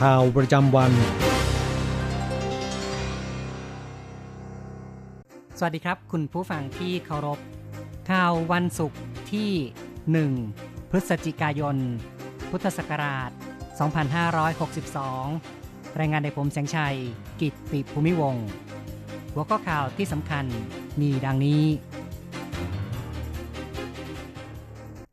ข่าวประจำวัน สวัสดีครับ คุณผู้ฟังที่เคารพ ข่าววันศุกร์ที่ 1 พฤศจิกายน พุทธศักราช 2562 รายงานในผมแสงชัย กิตติภูมิวงศ์หัวข้อข่าวที่สำคัญมีดังนี้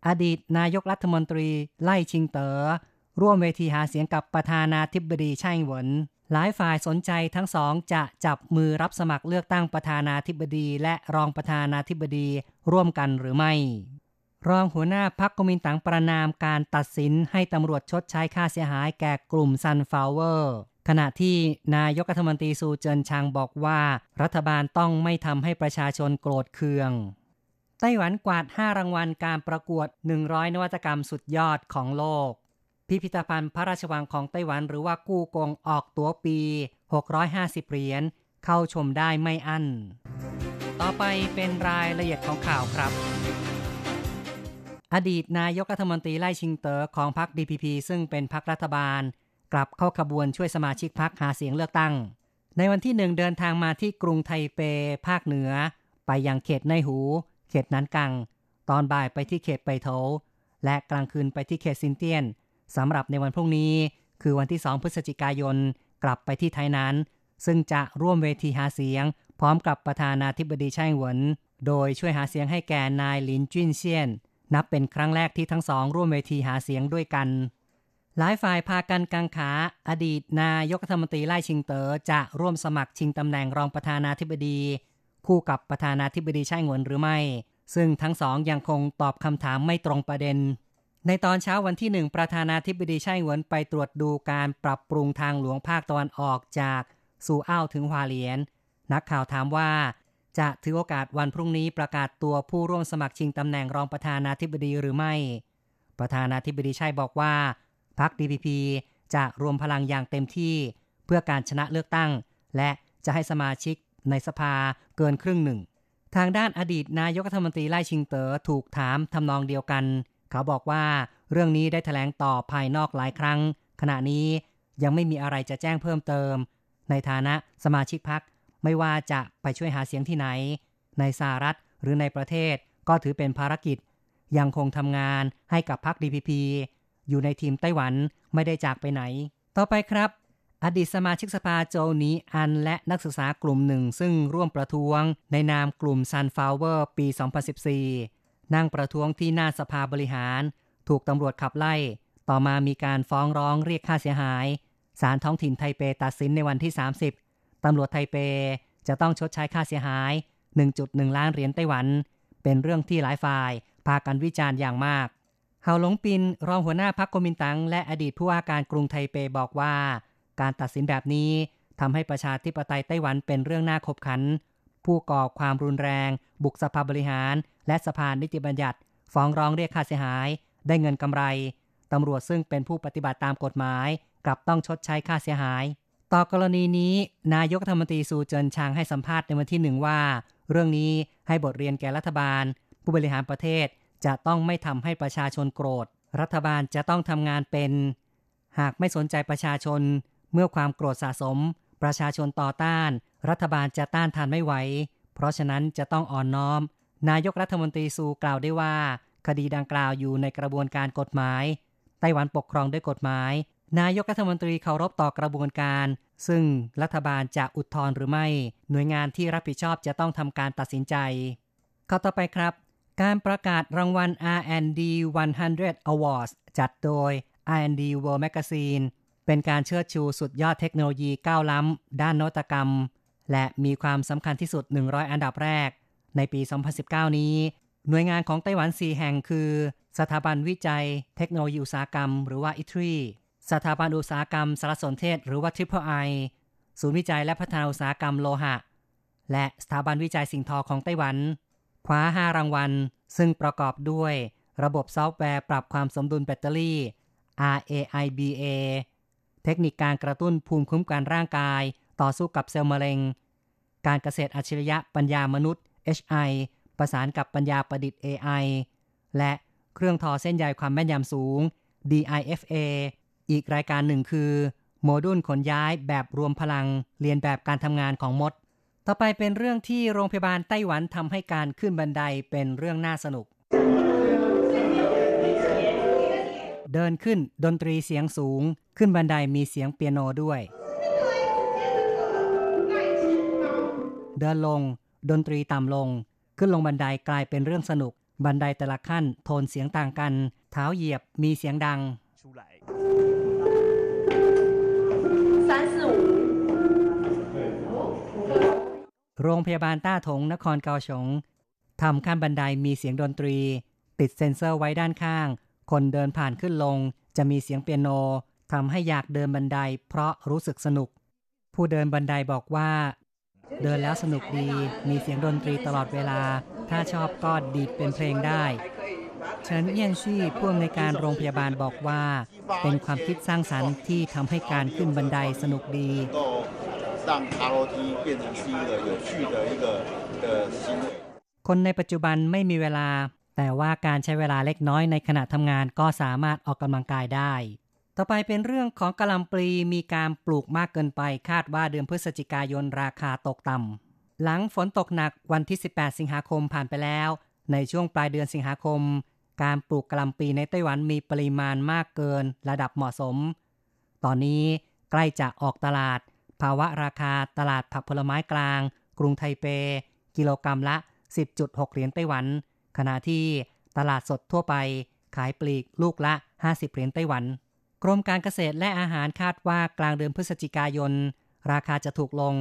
อดีตนายกรัฐมนตรีไล่ชิงเต๋อ ร่วมเวทีหาเสียงกับประธานาธิบดีไช่เหวินหลายฝ่ายสนใจทั้งสองจะจับมือลงสมัครเลือกตั้งประธานาธิบดี และรองประธานาธิบดีร่วมกันหรือไม่ รองหัวหน้าพรรคก๊กมินตั๋งประณามการตัดสินให้ตำรวจชดใช้ค่าเสียหายแก่กลุ่มซันฟลาวเวอร์ขณะที่นายกรัฐมนตรีซูเจินชางบอกว่า รัฐบาลต้องไม่ทำให้ประชาชนโกรธเคือง ไต้หวันกวาด 5 รางวัลการประกวด 100 นวัตกรรมสุดยอดของโลก พิพิธภัณฑ์พระราชวังของไต้หวันหรือว่ากู้กงออกตั๋วปี 650 เหรียญเข้าชมได้ไม่อั้น ต่อไปเป็นรายละเอียดของข่าวครับ อดีตนายกรัฐมนตรีไล่ชิงเตอ๋อของพรรค DPP ซึ่งเป็นพรรครัฐบาล กลับเข้าขบวนช่วยสมาชิกพรรคหาเสียงเลือกตั้ง ในวันที่หนึ่งเดินทางมาที่กรุงไทเป ภาคเหนือ ไปยังเขตในหู เขตนันกัง ตอนบ่ายไปที่เขตไปโถและกลางคืนไปที่เขตซินเตียน สำหรับในวันพรุ่งนี้ คือวันที่ 2 พฤศจิกายนกลับไปที่ไทยนั้น ซึ่งจะร่วมเวทีหาเสียง พร้อมกับประธานาธิบดีไช่หวน โดยช่วยหาเสียงให้แก่นายลินจุนเซียน นับเป็นครั้งแรกที่ทั้งสองร่วมเวทีหาเสียงด้วยกัน หลายฝ่ายพากันกังขา อดีตนายกรัฐมนตรีไล่ชิงเตอ๋อจะร่วมสมัครชิงตำแหน่งรองประธานาธิบดี คู่กับประธานาธิบดีไช่หวนหรือไม่ ซึ่งทั้งสองยังคงตอบคำถามไม่ตรงประเด็น ในตอนเช้าวันที่หนึ่งประธานาธิบดีไช่เหวินไปตรวจดูการปรับปรุงทางหลวงภาคตะวันออกจากสู่อ้าวถึงฮวาเหลียน นักข่าวถามว่า จะถือโอกาสวันพรุ่งนี้ประกาศตัวผู้ร่วมสมัครชิงตำแหน่งรองประธานาธิบดีหรือไม่ ประธานาธิบดีไช่บอกว่าพรรค DPP จะรวมพลังอย่างเต็มที่เพื่อการชนะเลือกตั้ง และจะให้สมาชิกในสภาเกินครึ่งหนึ่ง ทางด้านอดีตนายกรัฐมนตรีไล่ชิงเตอ๋อถูกถามทำนองเดียวกัน เขาบอกว่าเรื่องนี้ได้แถลงต่อภายนอกหลายครั้ง ขณะนี้ยังไม่มีอะไรจะแจ้งเพิ่มเติม ในฐานะสมาชิกพรรคไม่ว่าจะไปช่วยหาเสียงที่ไหน ในสหรัฐหรือในประเทศก็ถือเป็นภารกิจ ยังคงทำงานให้กับพรรค DPP อยู่ในทีมไต้หวันไม่ได้จากไปไหน ต่อไปครับ อดีตสมาชิกสภาโจนีอันและนักศึกษากลุ่มหนึ่งซึ่งร่วมประท้วง ในนามกลุ่มซันฟลาวเวอร์ปี 2014 นั่งประท้วงที่หน้าสภาบริหาร ถูกตำรวจขับไล่ ต่อมามีการฟ้องร้องเรียกค่าเสียหาย ศาลท้องถิ่นไทเปตัดสินในวันที่ 30 ตำรวจไทเปจะต้องชดใช้ค่าเสียหาย 1.1 ล้านเหรียญไต้หวัน เป็นเรื่องที่หลายฝ่าย พากันวิจารณ์อย่างมาก เฮาหลงปินรองหัวหน้าพรรคก๊กมินตั๋ง และอดีตผู้ว่าการกรุงไทเปบอกว่า การตัดสินแบบนี้ทำให้ประชาธิปไตยไต้หวันเป็นเรื่องน่าขบขัน ผู้ก่อความรุนแรง บุกสภาบริหาร และสภานิติบัญญัติ ฟ้องร้องเรียกค่าเสียหาย ได้เงินกำไร ตำรวจซึ่งเป็นผู้ปฏิบัติตามกฎหมาย กลับต้องชดใช้ค่าเสียหาย ต่อกรณีนี้ นายกรัฐมนตรีซูเจินชางให้สัมภาษณ์ในวันที่หนึ่งว่า เรื่องนี้ให้บทเรียนแก่รัฐบาล ผู้บริหารประเทศจะต้องไม่ทำให้ประชาชนโกรธ รัฐบาลจะต้องทำงานเป็น หากไม่สนใจประชาชน เมื่อความโกรธสะสม ประชาชนต่อต้าน รัฐบาลจะต้านทานไม่ไหว เพราะฉะนั้นจะต้องอ่อนน้อม นายกรัฐมนตรีซูกล่าวได้ว่า คดีดังกล่าวอยู่ในกระบวนการกฎหมาย ไต้หวันปกครองด้วยกฎหมาย นายกรัฐมนตรีเคารพต่อกระบวนการ ซึ่งรัฐบาลจะอุทธรณ์หรือไม่ หน่วยงานที่รับผิดชอบจะต้องทำการตัดสินใจข้อต่อไปครับ การประกาศรางวัล R&D 100 Awards จัดโดย R&D World Magazine เป็นการเชิดชูสุดยอดเทคโนโลยีก้าวล้ำ ด้านนวัตกรรม และมีความสำคัญที่สุด 100 อันดับแรก ในปี 2019 นี้ หน่วยงานของไต้หวัน 4 แห่งคือ สถาบันวิจัย เทคโนโลยีอุตสาหกรรม หรือว่า ITRI สถาบันอุตสาหกรรมสารสนเทศ หรือว่า Triple I ศูนย์วิจัยและพัฒนาอุตสาหกรรมโลหะ และสถาบันวิจัยสิ่งทอของไต้หวัน คว้า 5 รางวัล ซึ่งประกอบด้วย ระบบซอฟต์แวร์ปรับความสมดุลแบตเตอรี่ RAIBA เทคนิคการกระตุ้นภูมิคุ้มกันร่างกาย ต่อสู้กับเซลล์มะเร็ง การเกษตรอัจฉริยะปัญญามนุษย์ HI ประสานกับปัญญาประดิษฐ์ AI และเครื่องทอเส้นใยความแม่นยำสูง DIFA อีกรายการหนึ่งคือ โมดูลขนย้ายแบบรวมพลังเรียนแบบการทำงานของมด ต่อไปเป็นเรื่องที่โรงพยาบาลไต้หวันทำให้การขึ้นบันไดเป็นเรื่องน่าสนุก เดินขึ้นดนตรีเสียงสูง ขึ้นบันไดมีเสียงเปียโนด้วย เดินลง ดนตรีต่ำลง ขึ้นลงบันไดกลายเป็นเรื่องสนุก บันไดแต่ละขั้นโทนเสียงต่างกัน เท้าเหยียบมีเสียงดังโรงพยาบาลต้าถงนครเกาสงทำขั้นบันไดมีเสียงดนตรี ติดเซ็นเซอร์ไว้ด้านข้าง คนเดินผ่านขึ้นลง จะมีเสียงเปียโนทำให้อยากเดินบันได เพราะรู้สึกสนุก ผู้เดินบันไดบอกว่า เดินแล้วสนุกดี มีเสียงดนตรีตลอดเวลา ถ้าชอบก็ดีดเป็นเพลงได้เฉินเยี่ยนชี่ผู้อำนวยการโรงพยาบาลบอกว่า เป็นความคิดสร้างสรรค์ที่ทำให้การขึ้นบันไดสนุกดีคนในปัจจุบันไม่มีเวลา แต่ว่าการใช้เวลาเล็กน้อยในขณะทำงานก็สามารถออกกำลังกายได้ ต่อไปเป็นเรื่องของกะหล่ำปลีมีการปลูกมากเกินไป คาดว่าเดือนพฤศจิกายนราคาตกต่ำหลังฝนตกหนักวันที่ 18 สิงหาคมผ่านไปแล้ว ในช่วงปลายเดือนสิงหาคม การปลูกกะหล่ำปลีในไต้หวันมีปริมาณมากเกินระดับเหมาะสม ตอนนี้ใกล้จะออกตลาด ภาวะราคาตลาดผักผลไม้กลาง กรุงไทเป กิโลกรรัมละ 10.6 เหรียญไต้หวัน ขณะที่ตลาดสดทั่วไปขายปลีกลูกละ 50 เหรียญไต้หวัน กรมการเกษตรและอาหารคาดว่ากลางเดือนพฤศจิกายน ราคาจะถูกลง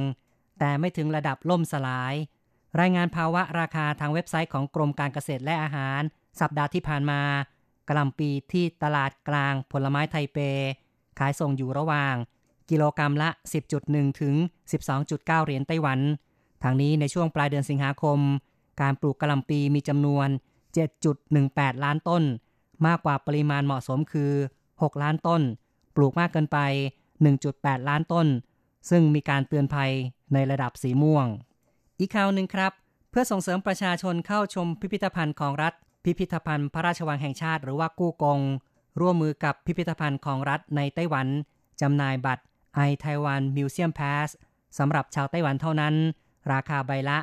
แต่ไม่ถึงระดับล่มสลาย รายงานภาวะราคาทางเว็บไซต์ของกรมการเกษตรและอาหาร สัปดาห์ที่ผ่านมากะล่ำปีที่ตลาดกลางผลไม้ไทเป ขายส่งอยู่ระหว่าง กิโลกรรัมละ 10.1 ถึง 12.9 เหรียญไต้หวัน ทางนี้ในช่วงปลายเดือนสิงหาคม การปลูกกะหล่ำปีมีจำนวน 7.18 ล้านต้น มากกว่าปริมาณเหมาะสมคือ 6 ล้านต้น ปลูกมากเกินไป 1.8 ล้านต้น ซึ่งมีการเตือนภัยในระดับสีม่วง อีกข่าวหนึ่งครับ เพื่อส่งเสริมประชาชนเข้าชมพิพิธภัณฑ์ของรัฐ พิพิธภัณฑ์พระราชวังแห่งชาติหรือว่ากู้กง ร่วมมือกับพิพิธภัณฑ์ของรัฐในไต้หวันจำหน่ายบัตร i Taiwan Museum Pass สำหรับชาวไต้หวันเท่านั้น ราคาใบละ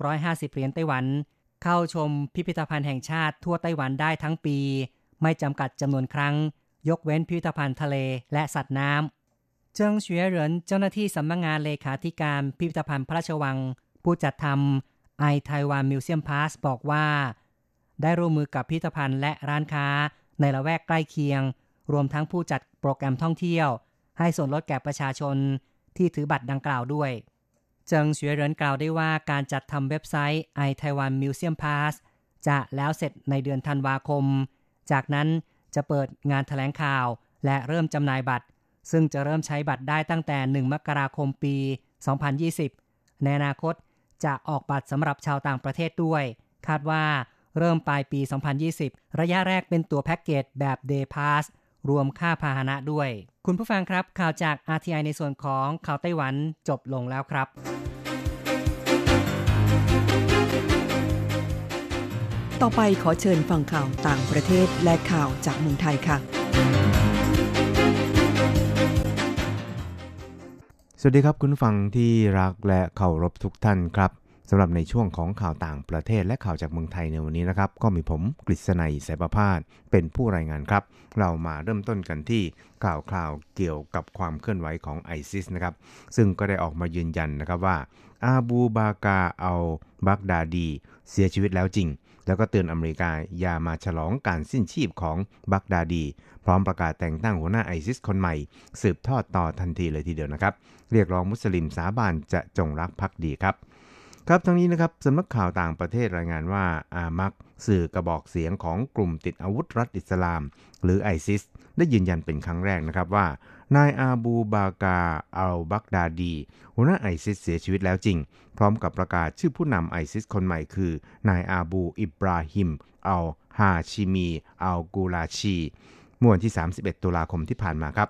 650 เหรียญไต้หวัน เข้าชมพิพิธภัณฑ์แห่งชาติทั่วไต้หวันได้ทั้งปี ไม่จำกัดจำนวนครั้ง ยกเว้นพิพิธภัณฑ์ทะเลและสัตว์น้ำเจิงเฉวยเหรินเจ้าหน้าที่สำนักงงานเลขาธิการพิพิธภัณฑ์พระราชวัง ผู้จัดทำ i Taiwan Museum Pass บอกว่า ได้ร่วมมือกับพิพิธภัณฑ์และร้านค้า ในละแวกใกล้เคียง รวมทั้งผู้จัดโปรแกรมท่องเที่ยว ให้ส่วนลดแก่ประชาชนที่ถือบัตรดังกล่าวด้วย เจิงเฉวยเหรินกล่าวได้ว่าการจัดทำเว็บไซต์ i Taiwan Museum Pass จะแล้วเสร็จในเดือนธันวาคม จากนั้น จะเปิดงานถแถลงข่าว และเริ่มจำหน่ายบัตร ซึ่งจะเริ่มใช้บัตรได้ตั้งแต่ 1 มกราคมปี 2020 ในอนาคตจะออกบัตรสำหรับชาวต่างประเทศด้วย คาดว่าเริ่มปลายปี 2020 ระยะแรกเป็นตัวแพ็กเกจแบบ Day Pass รวมค่าพาหนะด้วย คุณผู้ฟังครับ ข่าวจาก RTI ในส่วนของข่าวไต้หวันจบลงแล้วครับ ต่อไปขอเชิญฟังข่าวต่างประเทศและข่าวจากเมืองไทยค่ะ สวัสดีครับคุณฟังที่รักและเคารพทุกท่านครับสำหรับในช่วงของข่าวต่างประเทศและข่าวจากเมืองไทยในวันนี้นะครับ ก็มีผมกฤษณัยสายประพาสเป็นผู้รายงานครับ เรามาเริ่มต้นกันที่ข่าวคราวเกี่ยวกับความเคลื่อนไหวของไอซิสนะครับ ซึ่งก็ได้ออกมายืนยันนะครับว่าอาบูบากาเอาบักดาดี เสียชีวิตแล้วจริง แล้วก็เตือนอเมริกาอย่ามาฉลองการสิ้นชีพของบักดาดี พร้อมประกาศแต่งตั้งหัวหน้าไอซิสคนใหม่ สืบทอดต่อทันทีเลยทีเดียวนะครับ เรียกร้องมุสลิมสาบานจะจงรักภักดีครับครับทั้งนี้นะครับสำนักข่าวต่างประเทศรายงานว่าอามักสื่อกระบอกเสียงของกลุ่มติดอาวุธรัฐอิสลาม หรือไอซิส ได้ยืนยันเป็นครั้งแรกนะครับว่า นายอาบูบากาอัลบักดาดีหัวหน้าไอซิสเสียชีวิตแล้วจริง พร้อมกับประกาศชื่อผู้นำไอซิสคนใหม่คือ นายอาบูอิบราฮิมอัลฮาชิมีอัลกูลาชีเมื่อวันที่ 31 ตุลาคมที่ผ่านมาครับ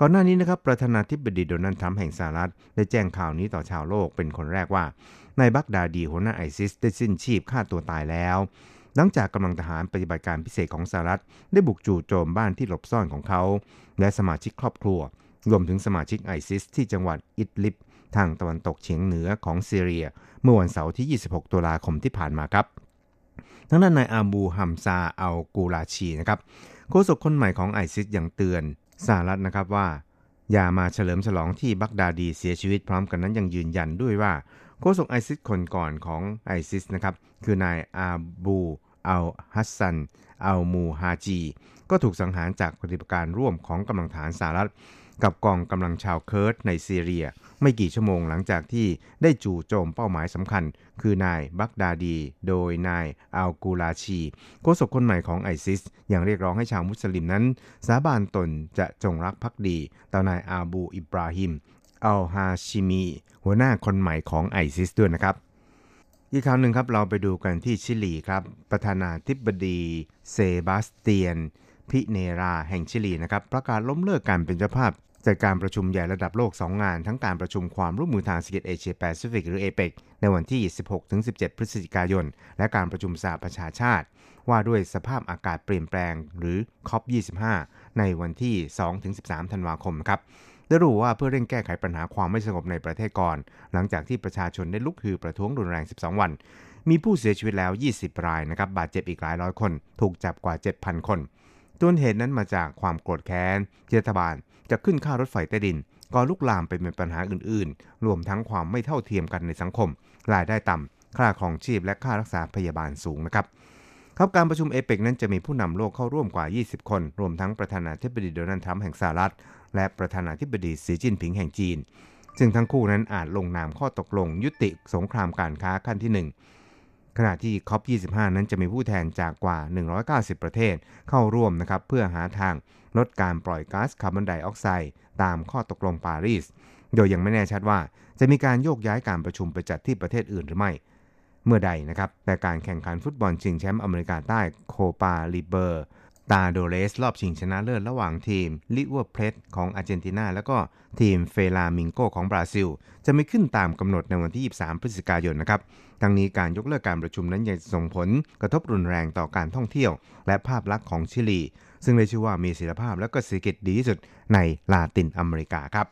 ก่อนหน้านี้นะครับประธานาธิบดีโดนัลด์ทรัมป์แห่งสหรัฐ ได้แจ้งข่าวนี้ต่อชาวโลกเป็นคนแรกว่านายบักดาดีหัวหน้าไอซิสได้สิ้นชีพฆ่าตัวตายแล้ว หลังจากกำลังทหารปฏิบัติการพิเศษของสหรัฐ ได้บุกจู่โจมบ้านที่หลบซ่อนของเขา และสมาชิกครอบครัว รวมถึงสมาชิกไอซิสที่จังหวัดอิดลิบทางตะวันตกเฉียงเหนือของซีเรีย เมื่อวันเสาร์ที่ 26 ตุลาคมที่ผ่านมาครับทางด้านนายอาบูฮัมซาอัลกูลาชีนะครับโฆษกคนใหม่ของไอซิสยังเตือนสหรัฐนะครับว่า อย่ามาเฉลิมฉลองที่บักดาดีเสียชีวิตพร้อมกันนั้นยังยืนยันด้วยว่าโฆษกไอซิสคนก่อนของไอซิสนะครับคือนายอาบู อัลฮัสซัน อัลมูฮาจี ก็ถูกสังหารจากปฏิบัติการร่วมของกำลังทหารสหรัฐ กับกองกำลังชาวเคิร์ดในซีเรีย ไม่กี่ชั่วโมงหลังจากที่ได้จู่โจมเป้าหมายสำคัญ คือนายบักดาดี โดยนายอัลกูลาชีโฆษกคนใหม่ของไอซิสยังเรียกร้องให้ชาวมุสลิมนั้น สาบานตนจะจงรักภักดีต่อนายอาบูอิบราฮิมอัลฮาชิมี หัวหน้าคนใหม่ของไอซิสด้วยนะครับ อีกข่าวหนึ่งครับเราไปดูกันที่ชิลีครับ ประธานาธิบดีเซบาสเตียน พิเนราแห่งชิลีนะครับ ประกาศล้มเลิกการเป็นเจ้าภาพจัดการประชุมใหญ่ระดับโลก 2 งาน ทั้งการประชุมความร่วมมือทางเศรษฐกิจเอเชียแปซิฟิกหรือเอเปกในวันที่ 16-17 พฤศจิกายน และการประชุมสหประชาชาติ ว่าด้วยสภาพอากาศเปลี่ยนแปลงหรือ COP25 ในวันที่ 2-13 ธันวาคมครับ ได้รู้ว่าเพื่อเร่งแก้ไขปัญหาความไม่สงบในประเทศก่อน หลังจากที่ประชาชนได้ลุกฮือประท้วงรุนแรง 12 วัน มีผู้เสียชีวิตแล้ว 20 รายนะครับบาดเจ็บอีกหลายร้อยคน ถูกจับกว่า 7,000 คนต้นเหตุนั้นมาจากความโกรธแค้นรัฐบาลจะขึ้นค่ารถไฟใต้ดิน ก็ลุกลามไปเป็นปัญหาอื่นๆ รวมทั้งความไม่เท่าเทียมกันในสังคม รายได้ต่ำค่าครองชีพและค่ารักษาพยาบาลสูงนะครับ ครับการประชุมเอเปกนั้นจะมีผู้นำโลกเข้าร่วมกว่า 20 คน รวมทั้งประธานาธิบดีโดนัลด์ทรัมป์แห่งสหรัฐ และประธานาธิบดีสีจิ้นผิงแห่งจีน ซึ่งทั้งคู่นั้นอาจลงนามข้อตกลง ยุติสงครามการค้าขั้นที่ 1 ขณะที่ COP25 นั้นจะมีผู้แทนจากกว่า 190 ประเทศเข้าร่วมนะครับเพื่อหาทางลดการปล่อยก๊าซคาร์บอนไดออกไซด์ตามข้อตกลงปารีส โดยยังไม่แน่ชัดว่าจะมีการโยกย้ายการประชุมไปจัดที่ประเทศอื่นหรือไม่ เมื่อใดนะครับ แต่การแข่งขันฟุตบอลชิงแชมป์อเมริกาใต้โคปาลิเบอร์ตาโดเรสรอบชิงชนะเลิศระหว่างทีมริเวอร์เพลทของอาร์เจนตินา และก็ทีมฟลาเมงโกของบราซิล จะไม่ขึ้นตามกำหนดในวันที่ 23 พฤศจิกายนนะครับทั้งนี้การยกเลิกการประชุมนั้นยังส่งผลกระทบรุนแรงต่อการท่องเที่ยว และภาพลักษณ์ของชิลี ซึ่งได้ชื่อว่ามีศิลภาพและก็เศรษฐกิจดีที่สุดในลาตินอเมริกาครับ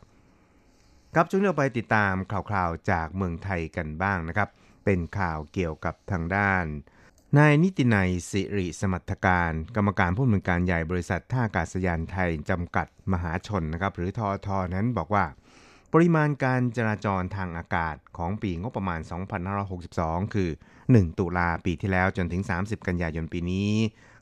ครับช่วงนี้เราไปติดตามข่าวๆจากเมืองไทยกันบ้างนะครับ เป็นข่าวเกี่ยวกับทางด้านนายนิตินัยสิริสมัทการ กรรมการผู้อำนวยการใหญ่บริษัทท่าอากาศยานไทย จำกัดมหาชนนะครับหรือทอทอนั้นบอกว่า ปริมาณการจราจรทางอากาศของปีงบประมาณ 2562 คือ 1 ตุลาปีที่แล้วจนถึง 30 กันยายนปีนี้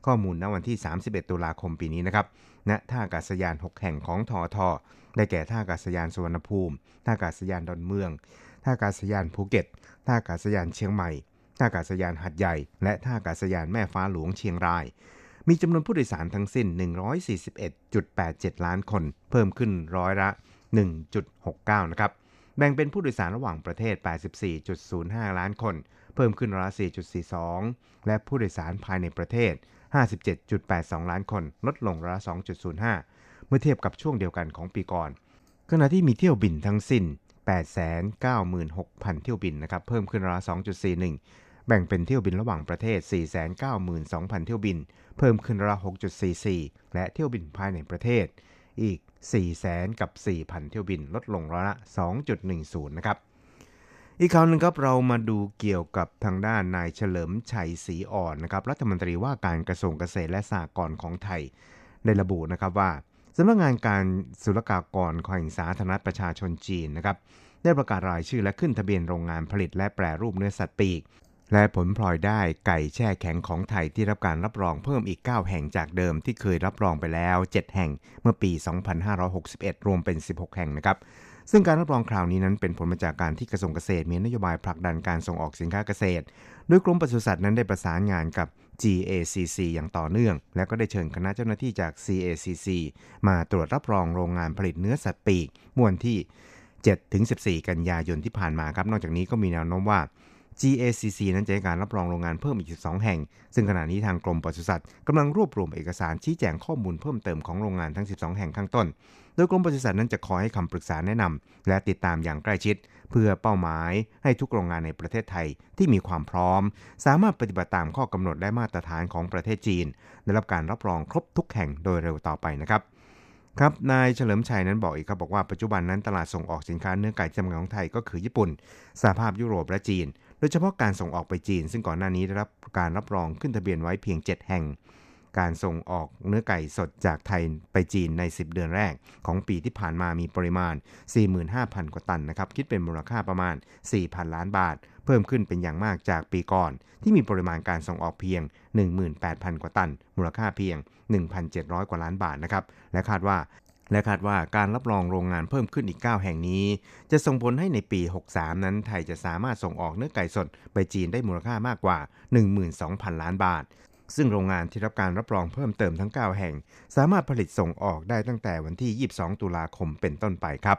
ข้อมูลณวันที่ 31 ตุลาคมปีนี้นะครับณท่าอากาศยาน 6 แห่งของทอทอได้แก่ท่าอากาศยานสุวรรณภูมิ ท่าอากาศยานดอนเมือง ท่าอากาศยานภูเก็ต ท่าอากาศยานเชียงใหม่ ท่าอากาศยานหัดใหญ่ และท่าอากาศยานแม่ฟ้าหลวงเชียงราย มีจำนวนผู้โดยสารทั้งสิ้น 141.87 ล้านคน เพิ่มขึ้นร้อยละ 1.69 นะครับ แบ่งเป็นผู้โดยสารระหว่างประเทศ 84.05 ล้านคน เพิ่มขึ้นร้อยละ 4.42 และผู้โดยสารภายในประเทศ 57.82 ล้านคน ลดลงร้อยละ 2.05 เมื่อเทียบกับช่วงเดียวกันของปีก่อน ขณะที่มีเที่ยวบินทั้งสิ้น 896,000 เที่ยวบินนะครับ เพิ่มขึ้นร้อย2.41 แบ่งเป็นเที่ยวบินระหว่างประเทศ 492,000 เที่ยวบิน เพิ่มขึ้นร้อย6.44 และเที่ยวบินภายในประเทศ อีก 400,000 กับ 4,000 เที่ยวบิน ลดลงร้อยละ 2.10 นะครับ อีกข่าวหนึ่งครับเรามาดูเกี่ยวกับทางด้านนายเฉลิมชัยศรีอ่อนนะครับ รัฐมนตรีว่าการกระทรวงเกษตรและสหกรณ์ของไทย ได้ระบุนะครับว่า สำนักงานการศุลกากรแห่งสาธารณประชาชนจีนนะครับได้ประกาศรายชื่อและขึ้นทะเบียนโรงงานผลิตและแปรรูปเนื้อสัตว์ปีก และผลพลอยได้ไก่แช่แข็งของไทยที่รับการรับรองเพิ่มอีก 9 แห่งจากเดิมที่เคยรับรองไปแล้ว 7 แห่งเมื่อปี 2561 รวมเป็น 16 แห่งนะครับซึ่งการรับรองคราวนี้นั้นเป็นผลมาจากการที่กระทรวงเกษตรมีนโยบายผลักดันการส่งออกสินค้าเกษตร โดยกรมปศุสัตว์นั้นได้ประสานงานกับ GACC อย่างต่อเนื่อง และก็ได้เชิญคณะเจ้าหน้าที่จาก CACC มาตรวจรับรองโรงงานผลิตเนื้อสัตว์ปีกมวนที่ 7-14 กันยายนที่ผ่านมาครับ นอกจากนี้ก็มีแนวโน้มว่า GACC นั้นจะให้การรับรองโรงงานเพิ่มอีก 12 แห่ง ซึ่งขณะนี้ทางกรมปศุสัตว์กำลังรวบรวมเอกสารชี้แจงข้อมูลเพิ่มเติมของโรงงานทั้ง 12 แห่งข้างต้น โดยกรมปศุสัตว์นั้นจะคอยให้คำปรึกษาแนะนำและติดตามอย่างใกล้ชิด เพื่อเป้าหมายให้ทุกโรงงานในประเทศไทยที่มีความพร้อม สามารถปฏิบัติตามข้อกำหนดและมาตรฐานของประเทศจีน ได้รับการรับรองครบทุกแห่งโดยเร็วต่อไปนะครับครับ นายเฉลิมชัยนั้นบอกอีกครับบอกว่าปัจจุบันนั้นตลาดส่งออกสินค้าเนื้อไก่จำกัดของไทยก็คือญี่ปุ่น สหภาพยุโรปและจีน โดยเฉพาะการส่งออกไปจีน ซึ่งก่อนหน้านี้ได้รับการรับรองขึ้นทะเบียนไว้เพียง 7 แห่ง การส่งออกเนื้อไก่สดจากไทยไปจีนใน 10 เดือนแรก ของปีที่ผ่านมามีปริมาณ 45,000 กว่าตันนะครับ คิดเป็นมูลค่าประมาณ 4,000 ล้านบาท เพิ่มขึ้นเป็นอย่างมากจากปีก่อน ที่มีปริมาณการส่งออกเพียง 18,000 กว่าตัน มูลค่าเพียง 1,700 กว่าล้านบาทนะครับ และคาดว่าและคาดว่าการรับรองโรงงานเพิ่มขึ้นอีก 9 แห่งนี้ จะส่งผลให้ในปี 63 นั้นไทยจะสามารถส่งออกเนื้อไก่สดไปจีนได้มูลค่ามากกว่า 12,000 ล้านบาท ซึ่งโรงงานที่รับการรับรองเพิ่มเติมทั้ง 9 แห่ง สามารถผลิตส่งออกได้ตั้งแต่วันที่ 22 ตุลาคมเป็นต้นไปครับ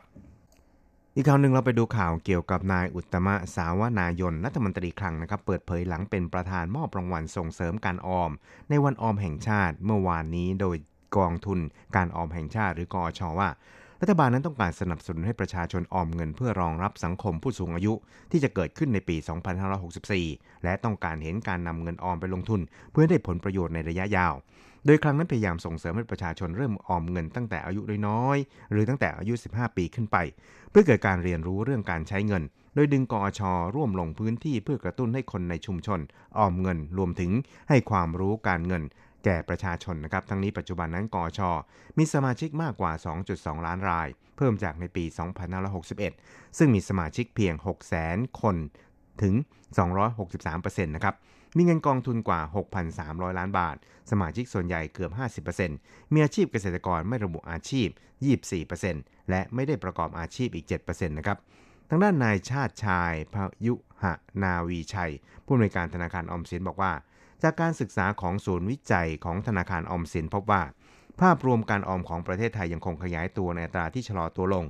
อีกข่าวหนึ่งเราไปดูข่าวเกี่ยวกับนายอุตมะสาวนายนรัฐมนตรีคลังนะครับ เปิดเผยหลังเป็นประธานมอบรางวัลส่งเสริมการออม ในวันออมแห่งชาติเมื่อวานนี้โดยกองทุนการออมแห่งชาติหรือกอชว่า รัฐบาลนั้นต้องการสนับสนุนให้ประชาชนออมเงินเพื่อรองรับสังคมผู้สูงอายุที่จะเกิดขึ้นในปี 2564 และต้องการเห็นการนำเงินออมไปลงทุน เพื่อได้ผลประโยชน์ในระยะยาว โดยครั้งนั้นพยายามส่งเสริมให้ประชาชนเริ่มออมเงินตั้งแต่อายุน้อยๆหรือตั้งแต่อายุ 15 ปีขึ้นไป เพื่อเกิดการเรียนรู้เรื่องการใช้เงิน โดยดึงกอชร่วมลงพื้นที่เพื่อกระตุ้นให้คนในชุมชน ออมเงินรวมถึงให้ความรู้การเงิน แก่ประชาชนนะครับ ทั้งนี้ปัจจุบันนั้นกอชมีสมาชิกมากกว่า 2.2 ล้านราย เพิ่มจากในปี 2561 ซึ่งมีสมาชิกเพียง 600,000 คนถึง 263%นะครับ มีเงินกองทุนกว่า 6,300 ล้านบาท สมาชิกส่วนใหญ่เกือบ 50%มีอาชีพเกษตรกรไม่ระบุอาชีพ 24%และไม่ได้ประกอบอาชีพอีก 7%นะครับทางด้านนายชาติชายพยุหนาวีชัย ผู้อำนวยการธนาคารออมสินบอกว่า จากการศึกษาของศูนย์วิจัยของธนาคารออมสินพบว่า ภาพรวมการออมของประเทศไทยยังคงขยายตัวในอัตราที่ชะลอตัวลง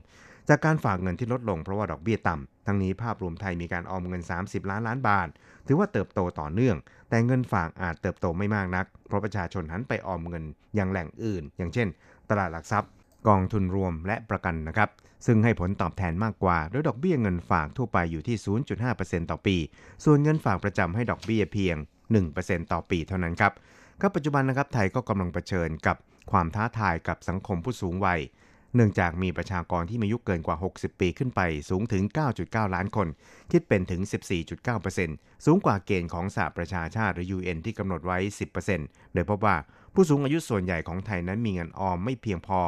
จากการฝากเงินที่ลดลงเพราะว่าดอกเบี้ยต่ำ ทั้งนี้ภาพรวมไทยมีการออมเงิน 30 ล้านล้านบาท ถือว่าเติบโตต่อเนื่อง แต่เงินฝากอาจเติบโตไม่มากนัก เพราะประชาชนหันไปออมเงินอย่างแหล่งอื่น อย่างเช่น ตลาดหลักทรัพย์ กองทุนรวมและประกันนะครับซึ่งให้ผลตอบแทนมากกว่า โดยดอกเบี้ยเงินฝากทั่วไปอยู่ที่ 0.5%ต่อปี ส่วนเงินฝากประจำให้ดอกเบี้ยเพียง 1%ต่อปีเท่านั้นครับครับปัจจุบันนะครับไทยก็กำลังเผชิญกับความท้าทายกับสังคมผู้สูงวัย เนื่องจากมีประชากรที่มีอายุเกินกว่า 60 ปีขึ้นไปสูงถึง 9.9 ล้านคน คิดเป็นถึง 14.9%สูงกว่าเกณฑ์ของสหประชาชาติหรือ UN ที่กำหนดไว้ 10%โดยพบว่าผู้สูงอายุส่วนใหญ่ของไทยนั้นมีเงินออมไม่เพียงพอ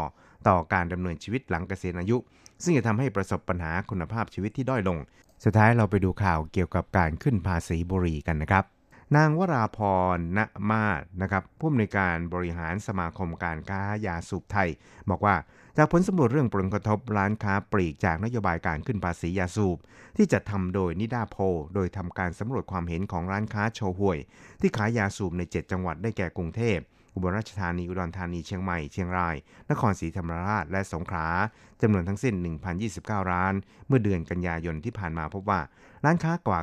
ต่อการดำเนินชีวิตหลังเกษียณอายุ ซึ่งจะทำให้ประสบปัญหาคุณภาพชีวิตที่ด้อยลง สุดท้ายเราไปดูข่าวเกี่ยวกับการขึ้นภาษีบุหรี่กันนะครับ นางวราพรณมาศนะครับผู้อำนวยการบริหารสมาคมการค้ายาสูบไทย บอกว่าจากผลสำรวจเรื่องผลกระทบร้านค้าปลีกจากนโยบายการขึ้นภาษียาสูบ ที่จะทำโดยนิดาโพ โดยทำการสำรวจความเห็นของร้านค้าโชห่วย ที่ขายยาสูบใน 7 จังหวัดได้แก่กรุงเทพอุบลราชธานี อุดรธานี เชียงใหม่ เชียงราย นครศรีธรรมราช และสงขลาจำนวนทั้งสิ้น 1,029 ร้าน เมื่อเดือนกันยายนที่ผ่านมาพบว่า ร้านค้ากว่า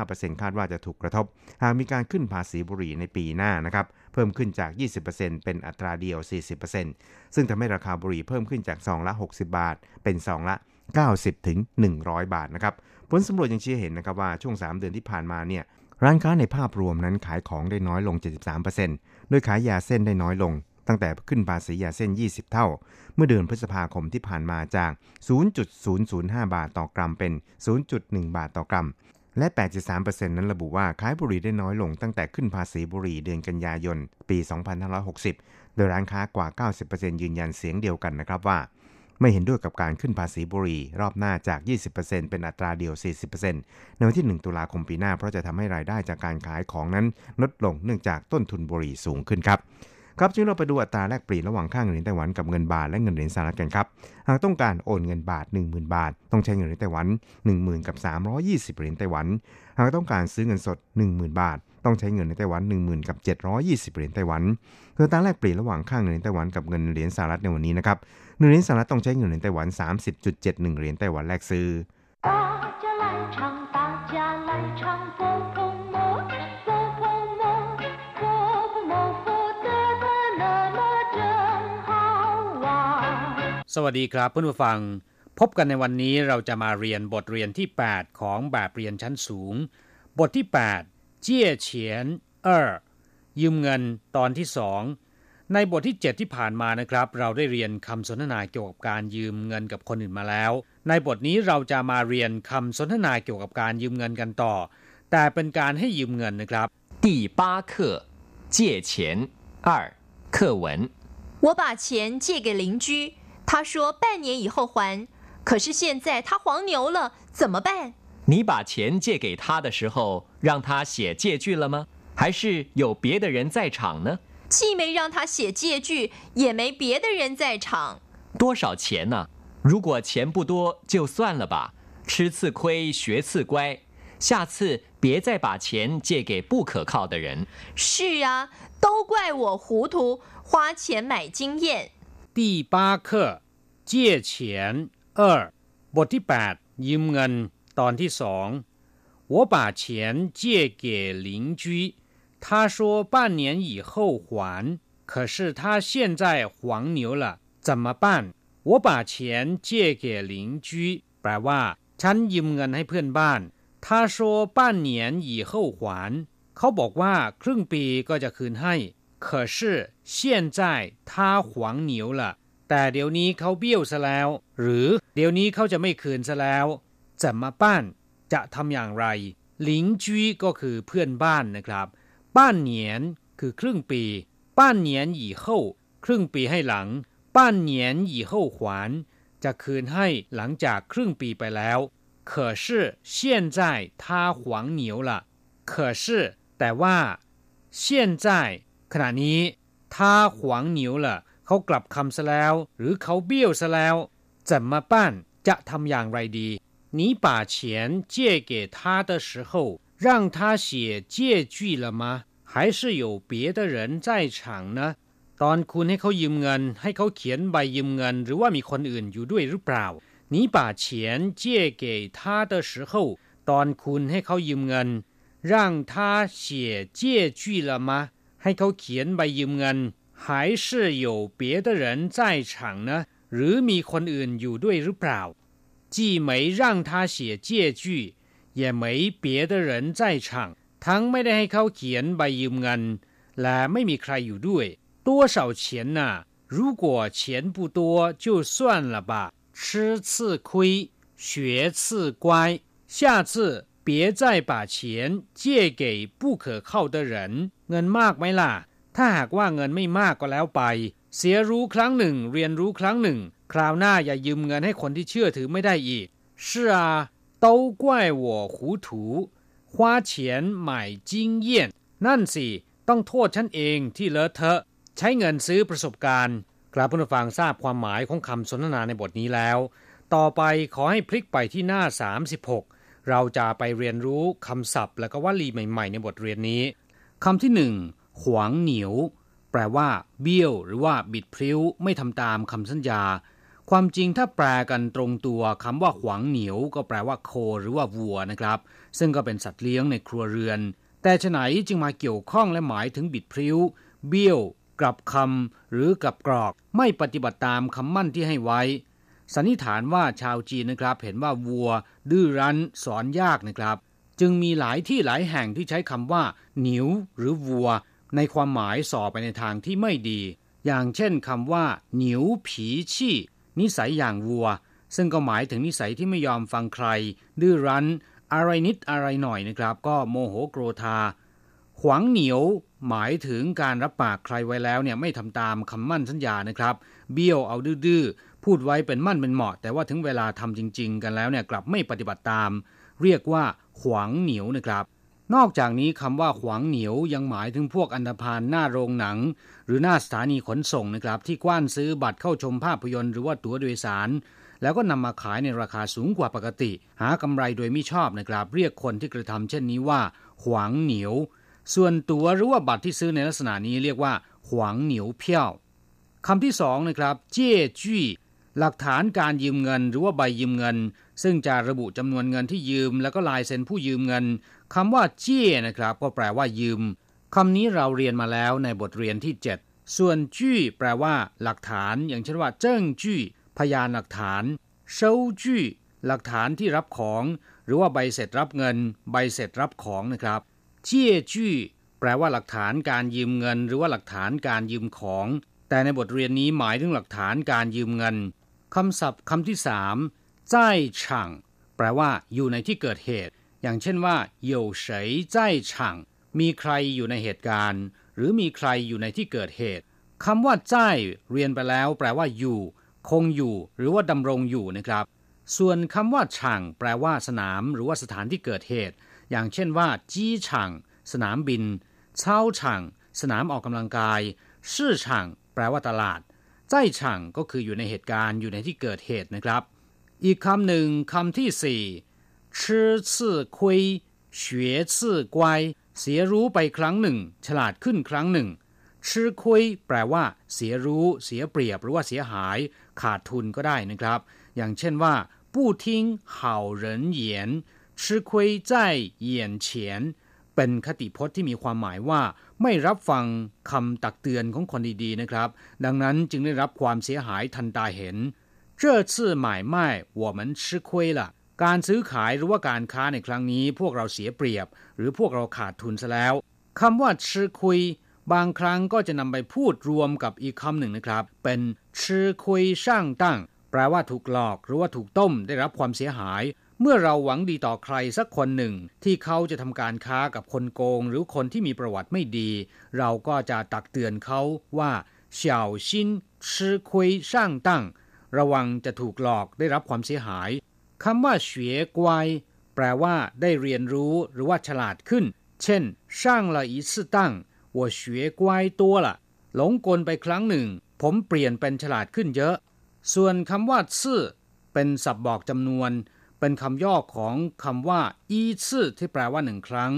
95%คาดว่าจะถูกกระทบ หากมีการขึ้นภาษีบุหรี่ในปีหน้านะครับ เพิ่มขึ้นจาก 20%เป็นอัตราเดียว 40%ซึ่งทำให้ราคาบุหรี่เพิ่มขึ้นจากซองละ 60 บาท เป็นซองละ 90ถึง100 บาทนะครับ ผลสำรวจยังชี้เห็นนะครับว่าช่วง 3 เดือนที่ผ่านมาเนี่ยร้านค้าในภาพรวมนั้นขายของได้น้อยลง 73%โดยขายยาเส้นได้น้อยลง ตั้งแต่ขึ้นภาษียาเส้น 20 เท่า เมื่อเดือนพฤษภาคมที่ผ่านมาจาก 0.005 บาทต่อกรัมเป็น 0.1 บาทต่อกรัม และ 83%นั้นระบุว่าขายบุหรี่ได้น้อยลงตั้งแต่ขึ้นภาษีบุหรี่เดือนกันยายน ปี 2560 โดยร้านค้ากว่า 90%ยืนยันเสียงเดียวกันนะครับว่าไม่เห็นด้วยกับการขึ้นภาษีบุหรี่รอบหน้าจาก 20%เป็นอัตราเดียว 40%ในวันที่ 1 ตุลาคมปีหน้า เพราะจะทำให้รายได้จากการขายของนั้นลดลงเนื่องจากต้นทุนบุหรี่สูงขึ้นครับ ครับจึงเราไปดูอัตราแลกเปลี่ยนระหว่างค่าเงินเหรียญไต้หวันกับเงินบาทและเงินเหรียญสหรัฐกันครับ หากต้องการโอนเงินบาท 10,000 บาท ต้องใช้เงินเหรียญไต้หวัน 10,000กับ320เหรียญไต้หวัน หากต้องการซื้อเงินสด 10,000 บาท ต้องใช้เงินในไต้หวัน 10,000กับ720เหรียญไต้หวันคืออัตราแลกเปลี่ยนระหว่างค่าเงินเหรียญไต้หวันกับเงินเหรียญสหรัฐในวันนี้นะครับหนึ่งเหรียญสหรัฐต้องใช้เงินเหรียญไต้หวัน 30.71เหรียญไต้หวันแลกซื้อ สวัสดีครับเพื่อนผู้ฟัง พบกันในวันนี้เราจะมาเรียนบทเรียนที่ 8 ของแบบเรียนชั้นสูง บทที่ 8 เจี้ยเฉียนเออยืมเงินตอนที่ 2 ในบทที่ 7 ที่ผ่านมานะครับ เราได้เรียนคำสนทนาเกี่ยวกับการยืมเงินกับคนอื่นมาแล้ว ในบทนี้เราจะมาเรียนคำสนทนาเกี่ยวกับการยืมเงินกันต่อ แต่เป็นการให้ยืมเงินนะครับ 第八课借钱二课文我把钱借给邻居， 他说半年以后还，可是现在他黄牛了，怎么办？你把钱借给他的时候，让他写借据了吗？还是有别的人在场呢？既没让他写借据，也没别的人在场。多少钱呢？如果钱不多，就算了吧。吃次亏，学次乖，下次别再把钱借给不可靠的人。是啊，都怪我糊涂，花钱买经验。第八课借钱二บทที่ 8 ยืมเงิน ตอนที่สอง我把钱借给邻居他说半年以后还可是他现在黄牛了怎么办我把钱借给邻居แปลว่า ฉันยืมเงินให้เพื่อนบ้าน他说半年以后还เขาบอกว่า ครึ่งปีก็จะคืนให้ 可是现在他黄牛了แต่เดี๋ยวนี้เขาเบี้ยวซะแล้ว หรือเดี๋ยวนี้เขาจะไม่คืนซะแล้วจะมาบ้านจะทำอย่างไรหลิงจีก็คือเพื่อนบ้านนะครับ บ้านเหนียนคือครึ่งปี บ้านเหนียน以后ครึ่งปีให้หลัง บ้านเหนียน以后还จะคืนให้หลังจากครึ่งปีไปแล้ว可是现在他黄牛了可是แต่ว่า现在 ขณะนี้他黄牛了เขากลับคำซะแล้ว หรือเขาเบี้ยวซะแล้ว怎么办จะทำอย่างไรดี你把钱借给他的时候让他写借据了吗还是有别的人在场呢ตอนคุณให้เขายืมเงิน ให้เขาเขียนใบยืมเงิน หรือว่ามีคนอื่นอยู่ด้วยหรือเปล่า你把钱借给他的时候ตอนคุณให้เขายืมเงิน让他写借据了吗 ให้เขาเขียนใบยืมเงิน还是有别的人在场呢หรือมีคนอื่นอยู่ด้วยหรือเปล่า既没让他写借据也没别的人在场ทั้งไม่ได้ให้เขาเขียนใบยืมเงิน และไม่มีใครอยู่ด้วย多少钱呢如果钱不多就算了吧吃次亏学次乖下次 别再把钱借给不可靠的人เงินมากไหมล่ะ ถ้าหากว่าเงินไม่มากก็แล้วไป เสียรู้ครั้งหนึ่ง เรียนรู้ครั้งหนึ่ง คราวหน้าอย่ายืมเงินให้คนที่เชื่อถือไม่ได้อีก是啊都怪我糊涂花钱买经验นั่นสิ ต้องโทษฉันเองที่เลอะเทอะ ใช้เงินซื้อประสบการณ์ กราบผู้ฟังทราบความหมายของคำสนทนาในบทนี้แล้ว ต่อไปขอให้พลิกไปที่หน้า 36 เราจะไปเรียนรู้คำศัพท์ และก็วลีใหม่ ๆ ในบทเรียนนี้คำที่หนึ่งขวางเหนียว แปลว่า เบี้ยว หรือว่าบิดพลิ้ว ไม่ทำตามคำสัญญา ความจริงถ้าแปลกันตรงตัวคำว่าขวางเหนียว ก็แปลว่าโค หรือว่าวัวนะครับ ซึ่งก็เป็นสัตว์เลี้ยงในครัวเรือน แต่ฉไหนจึงมาเกี่ยวข้องและหมายถึงบิดพลิ้ว เบี้ยว กลับคำหรือกลับกรอก ไม่ปฏิบัติตามคำมั่นที่ให้ไว้ สันนิษฐานว่าชาวจีนนะครับ เห็นว่าวัว ดื้อรั้นสอนยากนะครับ จึงมีหลายที่หลายแห่งที่ใช้คำว่า หนิว หรือวัว ในความหมายส่อไปในทางที่ไม่ดี อย่างเช่นคำว่า หนิวผีชี่ นิสัยอย่างวัว ซึ่งก็หมายถึงนิสัยที่ไม่ยอมฟังใคร ดื้อรั้น อะไรนิดอะไรหน่อยนะครับ ก็โมโหโกรธาขวางเหนียวหมายถึงการรับปากใครไว้แล้วเนี่ยไม่ทำตามคำมั่นสัญญานะครับ เบี้ยวเอาดื้อ พูดไว้เป็นมั่นเป็นเหมาะ แต่ว่าถึงเวลาทำจริง ๆ กันแล้วเนี่ยกลับไม่ปฏิบัติตาม เรียกว่าขวางเหนียวนะครับ นอกจากนี้คำว่าขวางเหนียวยังหมายถึงพวกอันธพาลหน้าโรงหนัง หรือหน้าสถานีขนส่งนะครับ ที่กว้านซื้อบัตรเข้าชมภาพยนตร์หรือว่าตั๋วโดยสาร แล้วก็นำมาขายในราคาสูงกว่าปกติ หากำไรโดยไม่ชอบนะครับ เรียกคนที่กระทำเช่นนี้ว่า ขวางเหนียว ส่วนตั๋วหรือว่าบัตรที่ซื้อในลักษณะนี้เรียกว่า ขวางเหนียวเพี้ยวคำที่สองนะครับ เจ้จี้ หลักฐานการยืมเงินหรือว่าใบยืมเงิน ซึ่งจะระบุจำนวนเงินที่ยืม แล้วก็ลายเซ็นผู้ยืมเงินคำว่าเจี้ยนะครับ ก็แปลว่ายืมคำนี้เราเรียนมาแล้วในบทเรียนที่ 7 ส่วนจี้แปลว่า หลักฐาน อย่างเช่นว่าเจิ้งจี้พยานหลักฐานเซาจี้หลักฐานที่รับของ หรือว่าใบเสร็จรับเงิน ใบเสร็จรับของนะครับเจี้ยจี้แปลว่าหลักฐานการยืมเงิน หรือว่าหลักฐานการยืมของ แต่ในบทเรียนนี้หมายถึงหลักฐานการยืมเงิน คำศัพท์คำที่สาม在场แปลว่าอยู่ในที่เกิดเหตุ อย่างเช่นว่า有谁在场มีใครอยู่ในเหตุการณ์ หรือมีใครอยู่ในที่เกิดเหตุคำว่าใจเรียนไปแล้ว แปลว่าอยู่ คงอยู่ หรือว่าดำรงอยู่นะครับ ส่วนคำว่าช่างแปลว่าสนาม หรือว่าสถานที่เกิดเหตุ อย่างเช่นว่าจี้ช่างสนามบินเช่าช่างสนามออกกำลังกายชื่อช่างแปลว่าตลาด ใจช่างก็คืออยู่ในเหตุการณ์อยู่ในที่เกิดเหตุนะครับ อีกคำหนึ่งคำที่สี่ชื่อซื่อคุยเฉวยซื่อกวายเสียรู้ไปครั้งหนึ่ง ฉลาดขึ้นครั้งหนึ่งชื่อคุยแปลว่า เสียรู้ เสียเปรียบหรือว่าเสียหาย ขาดทุนก็ได้นะครับ อย่างเช่นว่าผู้ทิ้ง好人言吃亏在眼前เป็นคติพจน์ที่มีความหมายว่า ไม่รับฟังคำตักเตือนของคนดีๆนะครับ ดังนั้นจึงได้รับความเสียหายทันตาเห็น这次买卖我们吃亏了การซื้อขายหรือว่าการค้าในครั้งนี้ พวกเราเสียเปรียบ หรือพวกเราขาดทุนซะแล้วคำว่าชื่อคุย บางครั้งก็จะนำไปพูดรวมกับอีกคำหนึ่งนะครับ เป็นชื่อคุยช่างตั้ง แปลว่าถูกหลอกหรือว่าถูกต้มได้รับความเสียหาย เมื่อเราหวังดีต่อใครสักคนหนึ่ง ที่เขาจะทำการค้ากับคนโกง หรือคนที่มีประวัติไม่ดี เราก็จะตักเตือนเขาว่าเฉาชินชื่อคุยช่างตั้ง ระวังจะถูกหลอกได้รับความเสียหายคำว่าเฉวยกวายแปลว่าได้เรียนรู้หรือว่าฉลาดขึ้น เช่น上了一次当我学乖多了หลงกลไปครั้งหนึ่ง ผมเปลี่ยนเป็นฉลาดขึ้นเยอะ ส่วนคำว่าซื่อเป็นศัพท์บอกจำนวน เป็นคำย่อของคำว่าอีซื่อที่แปลว่าหนึ่งครั้ง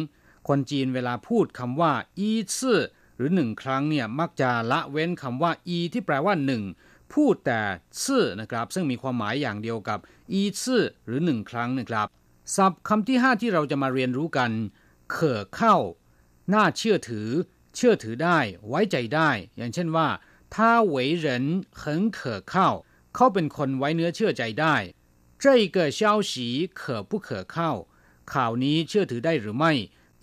คนจีนเวลาพูดคำว่าอีซื่อหรือหนึ่งครั้งเนี่ยมักจะละเว้นคำว่าอีที่แปลว่าหนึ่งพูดแต่ซื่อนะครับ ซึ่งมีความหมายอย่างเดียวกับอีซื่อหรือหนึ่งครั้งนะครับศัพท์คำที่ห้าที่เราจะมาเรียนรู้กัน เข่อเข้า น่าเชื่อถือ เชื่อถือได้ ไว้ใจได้ อย่างเช่นว่าถ้าเหวยเหรินเขินเข่อเข้า เขาเป็นคนไว้เนื้อเชื่อใจได้ 这个消息可不可靠ข่าวนี้เชื่อถือได้หรือไม่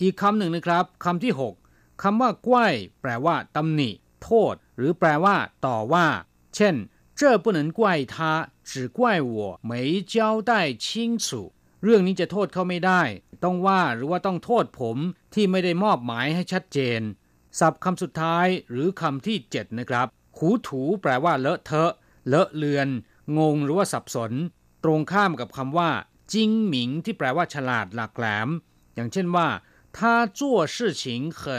อีกคำหนึ่งนะครับคำที่หกคำว่าก้วยแปลว่าตำหนิ โทษ หรือแปลว่า ต่อว่าเช่น这不能怪他只怪我没交代清楚เรื่องนี้จะโทษเขาไม่ได้ ต้องว่าหรือว่าต้องโทษผมที่ไม่ได้มอบหมายให้ชัดเจน ศัพท์คำสุดท้ายหรือคำที่7นะครับขูถูแปลว่าเลอะเทอะ เลอะเลือน งงหรือว่าสับสน ต รงข้ามกับคำว่าจิงหมิงที่แปลว่าฉลาดหลักแหลม อย่างเช่นว่าถ้าจั่วชื่อฉิงเขิ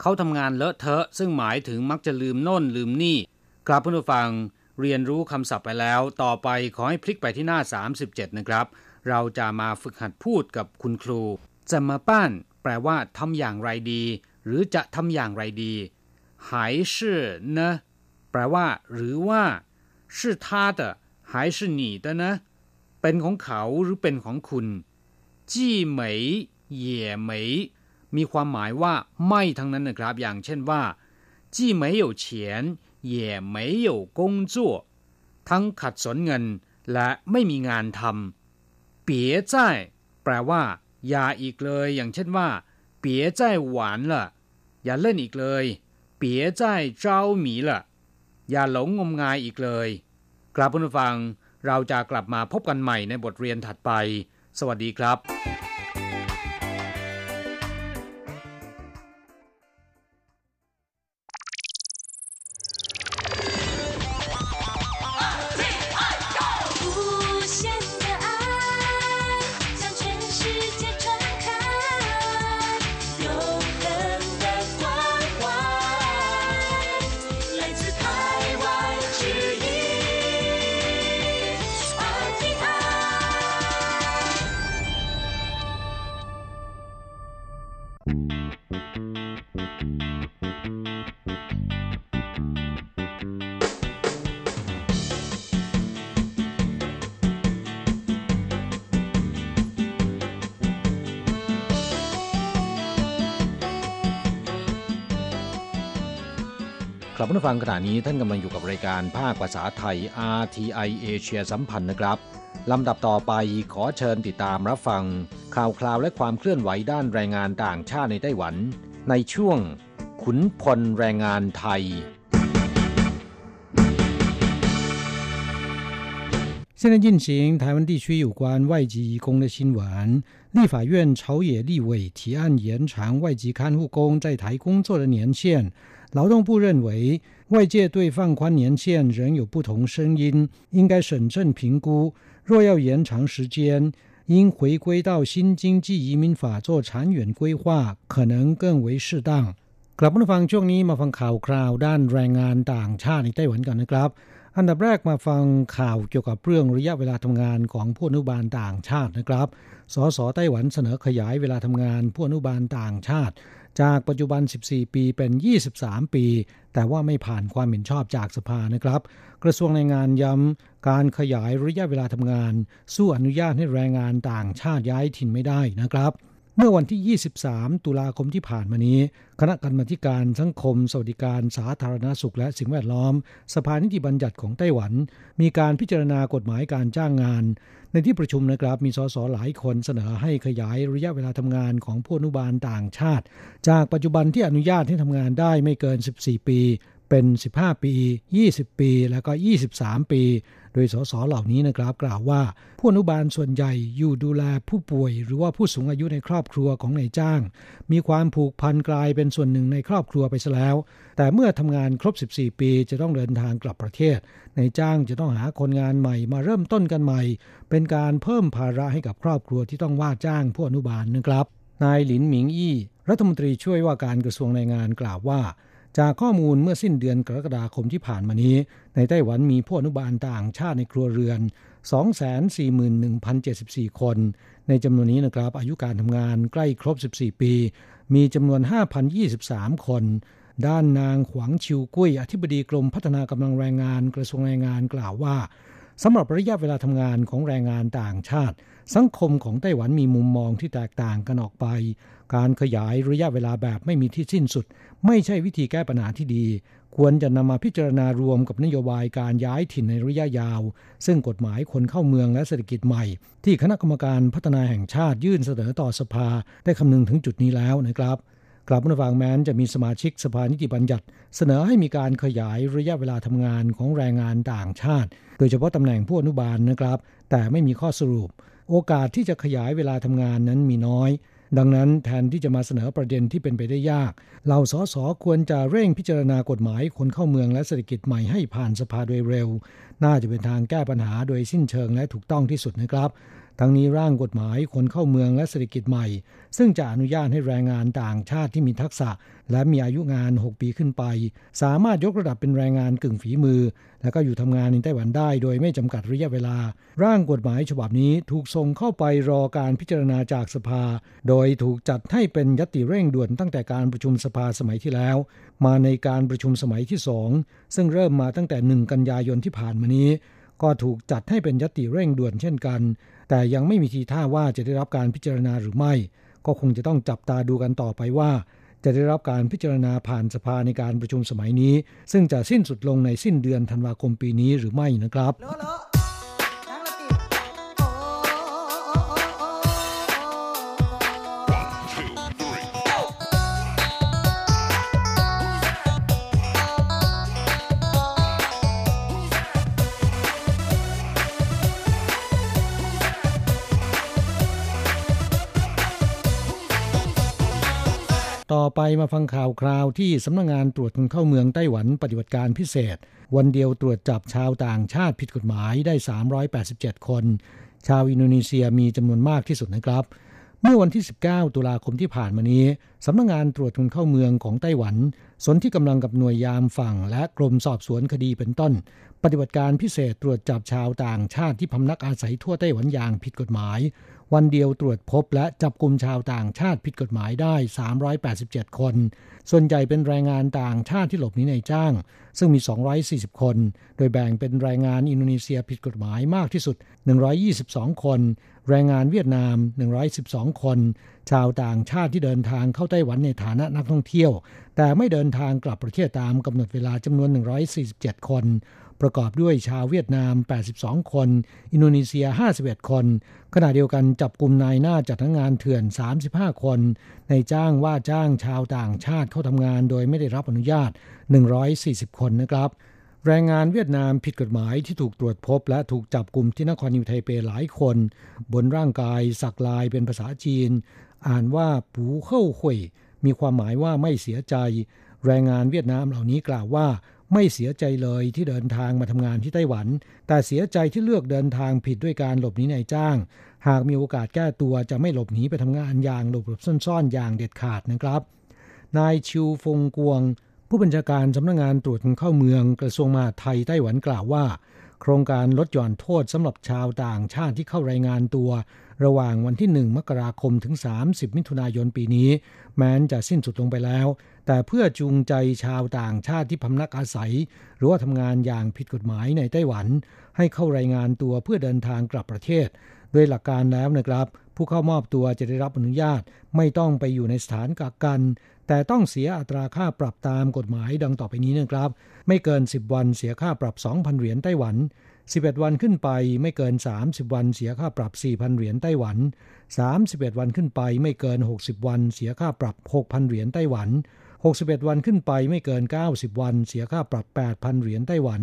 เขาทำงานเลอะเทอะ ซึ่งหมายถึงมักจะลืมโน่นลืมนี่กลับเพื่อนฟังเรียนรู้คำศัพท์ไปแล้ว ต่อไปขอให้พลิกไปที่หน้า 37 นะครับ เราจะมาฝึกหัดพูดกับคุณครูจะมาป้านแปลว่าทำอย่างไรดี หรือจะทำอย่างไรดีหายชื่อนะแปลว่า หรือว่า是他的还是你的呢เป็นของเขาหรือเป็นของคุณจีเหมยเหย่เหมยมีความหมายว่า ไม่ทั้งนั้นนะครับ อย่างเช่นว่าจี没有钱也没有工作ทั้งขัดสนเงิน และไม่มีงานทำเปียใจแปลว่า อย่าอีกเลย อย่างเช่นว่าเปียใจหวานละอย่าเล่นอีกเลย เปี 别再着迷了อย่าหลงงมงายอีกเลย กลับผู้ฟังเราจะกลับมาพบกันใหม่ในบทเรียนถัดไป สวัสดีครับ กลับผู้ฟังขณะนี้ท่านกำลังอยู่กับรายการภาคภาษาไทย RTI เอเชียสัมพันธ์นะครับลำดับต่อไปขอเชิญติดตามรับฟัง ข่าวคราวและความเคลื่อนไหวด้านแรงงานต่างชาติในไต้หวัน ในช่วง ขุนพลแรงงานไทย 现在进行台湾地区有关外籍移工的新闻。立法院朝野立委提案延长外籍看护工在台工作的年限。 劳动部认为，外界对放宽年限仍有不同声音，应该审慎评估。若要延长时间，应回归到新经济移民法做长远规划，可能更为适当。กลับมาฟังช่วงนี้มาฟังข่าวคราวด้านแรงงานต่างชาติในไต้หวันกันนะครับ อันดับแรกมาฟังข่าวเกี่ยวกับเรื่องระยะเวลาทำงานของผู้อนุบาลต่างชาตินะครับ สสไต้หวันเสนอขยายเวลาทำงานผู้อนุบาลต่างชาติ จากปัจจุบัน 14 ปีเป็น 23 ปี แต่ว่าไม่ผ่านความเห็นชอบจากสภานะครับ กระทรวงแรงงานย้ำการขยายระยะเวลาทำงาน สู้อนุญาตให้แรงงานต่างชาติย้ายถิ่นไม่ได้นะครับ เมื่อวันที่ 23 ตุลาคมที่ผ่านมานี้ คณะกรรมาการสังคม สวัสดิการ สาธารณสุขและสิ่งแวดล้อม สภานิติบัญญัติของไต้หวัน มีการพิจารณากฎหมายการจ้างงาน ในที่ประชุมนะครับ มีสสหลายคนเสนอให้ขยายระยะเวลาทำงานของผู้อนุบาลต่างชาติ จากปัจจุบันที่อนุญาตให้ทำงานได้ไม่เกิน 14 ปี เป็น 15 ปี 20 ปี แล้วก็ 23 ปี โดยสสเหล่านี้นะครับกล่าวว่า ผู้อนุบาลส่วนใหญ่อยู่ดูแลผู้ป่วย หรือว่าผู้สูงอายุในครอบครัวของนายจ้าง มีความผูกพันกลายเป็นส่วนหนึ่งในครอบครัวไปซะแล้ว แต่เมื่อทำงานครบ 14 ปีจะต้องเดินทางกลับประเทศนายจ้างจะต้องหาคนงานใหม่มาเริ่มต้นกันใหม่ เป็นการเพิ่มภาระให้กับครอบครัวที่ต้องว่าจ้างผู้อนุบาลนะครับ นายหลินหมิงอี้รัฐมนตรีช่วยว่าการกระทรวงแรงงานกล่าวว่า จากข้อมูลเมื่อสิ้นเดือนกรกฎาคมที่ผ่านมานี้ ในไต้หวันมีผู้อนุบาลต่างชาติในครัวเรือน 241,074 คน ในจำนวนนี้นะครับ อายุการทำงานใกล้ครบ 14 ปี มีจำนวน 5,023 คน ด้านนางขวางชิวกุ้ย อธิบดีกรมพัฒนากำลังแรงงานกระทรวงแรงงานกล่าวว่าสำหรับระยะเวลาทำงานของแรงงานต่างชาติ สังคมของไต้หวันมีมุมมองที่แตกต่างกันออกไป การขยายระยะเวลาแบบไม่มีที่สิ้นสุด ไม่ใช่วิธีแก้ปัญหาที่ดี ควรจะนำมาพิจารณารวมกับนโยบายการย้ายถิ่นในระยะยาว ซึ่งกฎหมายคนเข้าเมืองและเศรษฐกิจใหม่ ที่คณะกรรมการพัฒนาแห่งชาติยื่นเสนอต่อสภาได้คำนึงถึงจุดนี้แล้วนะครับกลับมาฟังแม้นจะมีสมาชิกสภานิติบัญญัติ เสนอให้มีการขยายระยะเวลาทำงานของแรงงานต่างชาติ โดยเฉพาะตำแหน่งผู้อนุบาลนะครับ แต่ไม่มีข้อสรุป โอกาสที่จะขยายเวลาทำงานนั้นมีน้อย ดังนั้นแทนที่จะมาเสนอประเด็นที่เป็นไปได้ยาก เราสสควรจะเร่งพิจารณากฎหมายคนเข้าเมืองและเศรษฐกิจใหม่ให้ผ่านสภาโดยเร็ว น่าจะเป็นทางแก้ปัญหาโดยสิ้นเชิงและถูกต้องที่สุดนะครับ ทั้งนี้ร่างกฎหมายคนเข้าเมืองและเศรษฐกิจใหม่ ซึ่งจะอนุญาตให้แรงงานต่างชาติที่มีทักษะ และมีอายุงาน 6 ปีขึ้นไป สามารถยกระดับเป็นแรงงานกึ่งฝีมือ และก็อยู่ทำงานในไต้หวันได้ โดยไม่จำกัดระยะเวลา ร่างกฎหมายฉบับนี้ถูกส่งเข้าไปรอการพิจารณาจากสภา โดยถูกจัดให้เป็นยติเร่งด่วนตั้งแต่การประชุมสภาสมัยที่แล้ว มาในการประชุมสมัยที่สองซึ่งเริ่มมาตั้งแต่ 1 กันยายนที่ผ่านมานี้ ก็ถูกจัดให้เป็นยติเร่งด่วนเช่นกัน แต่ยังไม่มีทีท่าว่าจะได้รับการพิจารณาหรือไม่ ก็คงจะต้องจับตาดูกันต่อไปว่า จะได้รับการพิจารณาผ่านสภาในการประชุมสมัยนี้ ซึ่งจะสิ้นสุดลงในสิ้นเดือนธันวาคมปีนี้หรือไม่นะครับ ต่อไปมาฟังข่าวคราวที่สำนักงงานตรวจคนเข้าเมืองไต้หวันปฏิบัติการพิเศษ วันเดียวตรวจจับชาวต่างชาติผิดกฎหมายได้ 387 คน ชาวอินโดนีเซียมีจำนวนมากที่สุดนะครับ เมื่อวันที่ 19 ตุลาคมที่ผ่านมานี้สำนักงงานตรวจคนเข้าเมืองของไต้หวัน สนที่กำลังกับหน่วยยามฝั่ง และกรมสอบสวนคดีเป็นต้น ปฏิบัติการพิเศษตรวจจับชาวต่างชาติที่พำนักอาศัยทั่วไต้หวันอย่างผิดกฎหมาย วันเดียวตรวจพบและจับกลุ่มชาวต่างชาติผิดกฎหมายได้ 387 คน ส่วนใหญ่เป็นแรงงานต่างชาติที่หลบหนีในจ้าง ซึ่งมี 240 คน โดยแบ่งเป็นแรงงานอินโดนีเซียผิดกฎหมายมากที่สุด 122 คน แรงงานเวียดนาม 112 คน ชาวต่างชาติที่เดินทางเข้าไต้หวันในฐานะนักท่องเที่ยว แต่ไม่เดินทางกลับประเทศตามกำหนดเวลาจำนวน 147 คน ประกอบด้วยชาวเวียดนาม 82 คน อินโดนีเซีย 51 คน ขณะเดียวกันจับกลุ่มนายหน้าจัดงานเถื่อน 35 คน ในจ้างว่าจ้างชาวต่างชาติเข้าทำงานโดยไม่ได้รับอนุญาต 140 คนนะครับ แรงงานเวียดนามผิดกฎหมายที่ถูกตรวจพบ และถูกจับกลุ่มที่นครนิวไทเปหลายคน บนร่างกายสักลายเป็นภาษาจีน อ่านว่าปูเข้าหุยมีความหมายว่าไม่เสียใจ แรงงานเวียดนามเหล่านี้กล่าวว่า ไม่เสียใจเลยที่เดินทางมาทำงานที่ไต้หวัน แต่เสียใจที่เลือกเดินทางผิดด้วยการหลบหนีนายจ้าง หากมีโอกาสแก้ตัวจะไม่หลบหนีไปทำงานอย่างหลบหลบซ่อนๆ อย่างเด็ดขาดนะครับ นายชิวฟงกวง ผู้บัญชาการสำนักงงานตรวจเข้าเมืองกระทรวงมหาดไทยไต้หวันกล่าวว่า โครงการลดหย่อนโทษสำหรับชาวต่างชาติที่เข้ารายงานตัว ระหว่างวันที่ 1 มกราคมถึง 30 มิถุนายนปีนี้ แม้นจะสิ้นสุดลงไปแล้ว แต่เพื่อจูงใจชาวต่างชาติที่พำนักอาศัย หรือว่าทำงานอย่างผิดกฎหมายในไต้หวัน ให้เข้ารายงานตัวเพื่อเดินทางกลับประเทศ โดยหลักการแล้วนะครับ ผู้เข้ามอบตัวจะได้รับอนุญาต ไม่ต้องไปอยู่ในสถานกักกัน แต่ต้องเสียอัตราค่าปรับตามกฎหมายดังต่อไปนี้นะครับ ไม่เกิน 10 วันเสียค่าปรับ 2,000 เหรียญไต้หวัน 11 วันขึ้นไปไม่เกิน 30 วันเสียค่าปรับ 4,000 เหรียญไต้หวัน 31 วันขึ้นไปไม่เกิน 60 วันเสียค่าปรับ 6,000 เหรียญไต้หวัน 61 วันขึ้นไปไม่เกิน 90 วันเสียค่าปรับ 8,000 เหรียญไต้หวัน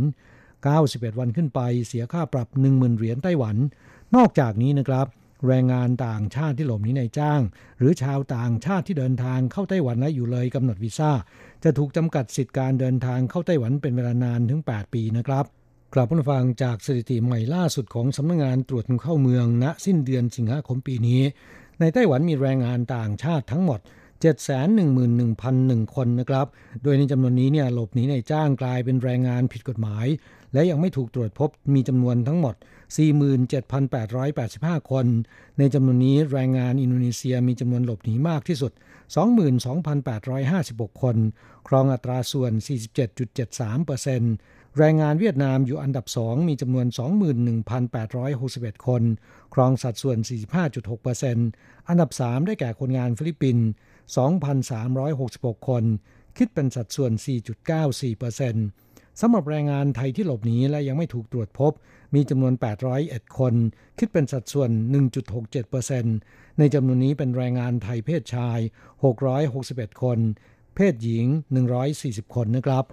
91 วันขึ้นไปเสียค่าปรับ 10,000 เหรียญไต้หวัน นอกจากนี้นะครับ แรงงานต่างชาติที่หลบหนีในจ้าง หรือชาวต่างชาติที่เดินทางเข้าไต้หวันและอยู่เลยกำหนดวีซ่า จะถูกจำกัดสิทธิการเดินทางเข้าไต้หวันเป็นเวลานานถึง 8 ปีนะครับ กลับมาฟังจากสถิติใหม่ล่าสุดของสำนักงงานตรวจคนเข้าเมือง ณ สิ้นเดือนสิงหาคมปีนี้ ในไต้หวันมีแรงงานต่างชาติทั้งหมด 711,001 คนนะครับ โดยในจำนวนนี้เนี่ยหลบหนีในจ้างกลายเป็นแรงงานผิดกฎหมาย และยังไม่ถูกตรวจพบมีจำนวนทั้งหมด 47,885 คน ในจำนวนนี้แรงงานอินโดนีเซียมีจำนวนหลบหนีมากที่สุด 22,856 คน ครองอัตราส่วน 47.73% แรงงานเวียดนามอยู่อันดับ 2 มีจำนวน 21,861 คน ครองสัดส่วน 45.6%อันดับ 3 ได้แก่คนงานฟิลิปปินส์ 2,366 คน คิดเป็นสัดส่วน 4.94%สำหรับแรงงานไทยที่หลบหนีและยังไม่ถูกตรวจพบ มีจำนวน 801 คน คิดเป็นสัดส่วน 1.67%ในจำนวนนี้เป็นแรงงานไทยเพศชาย 661 คน เพศหญิง 140 คนนะครับ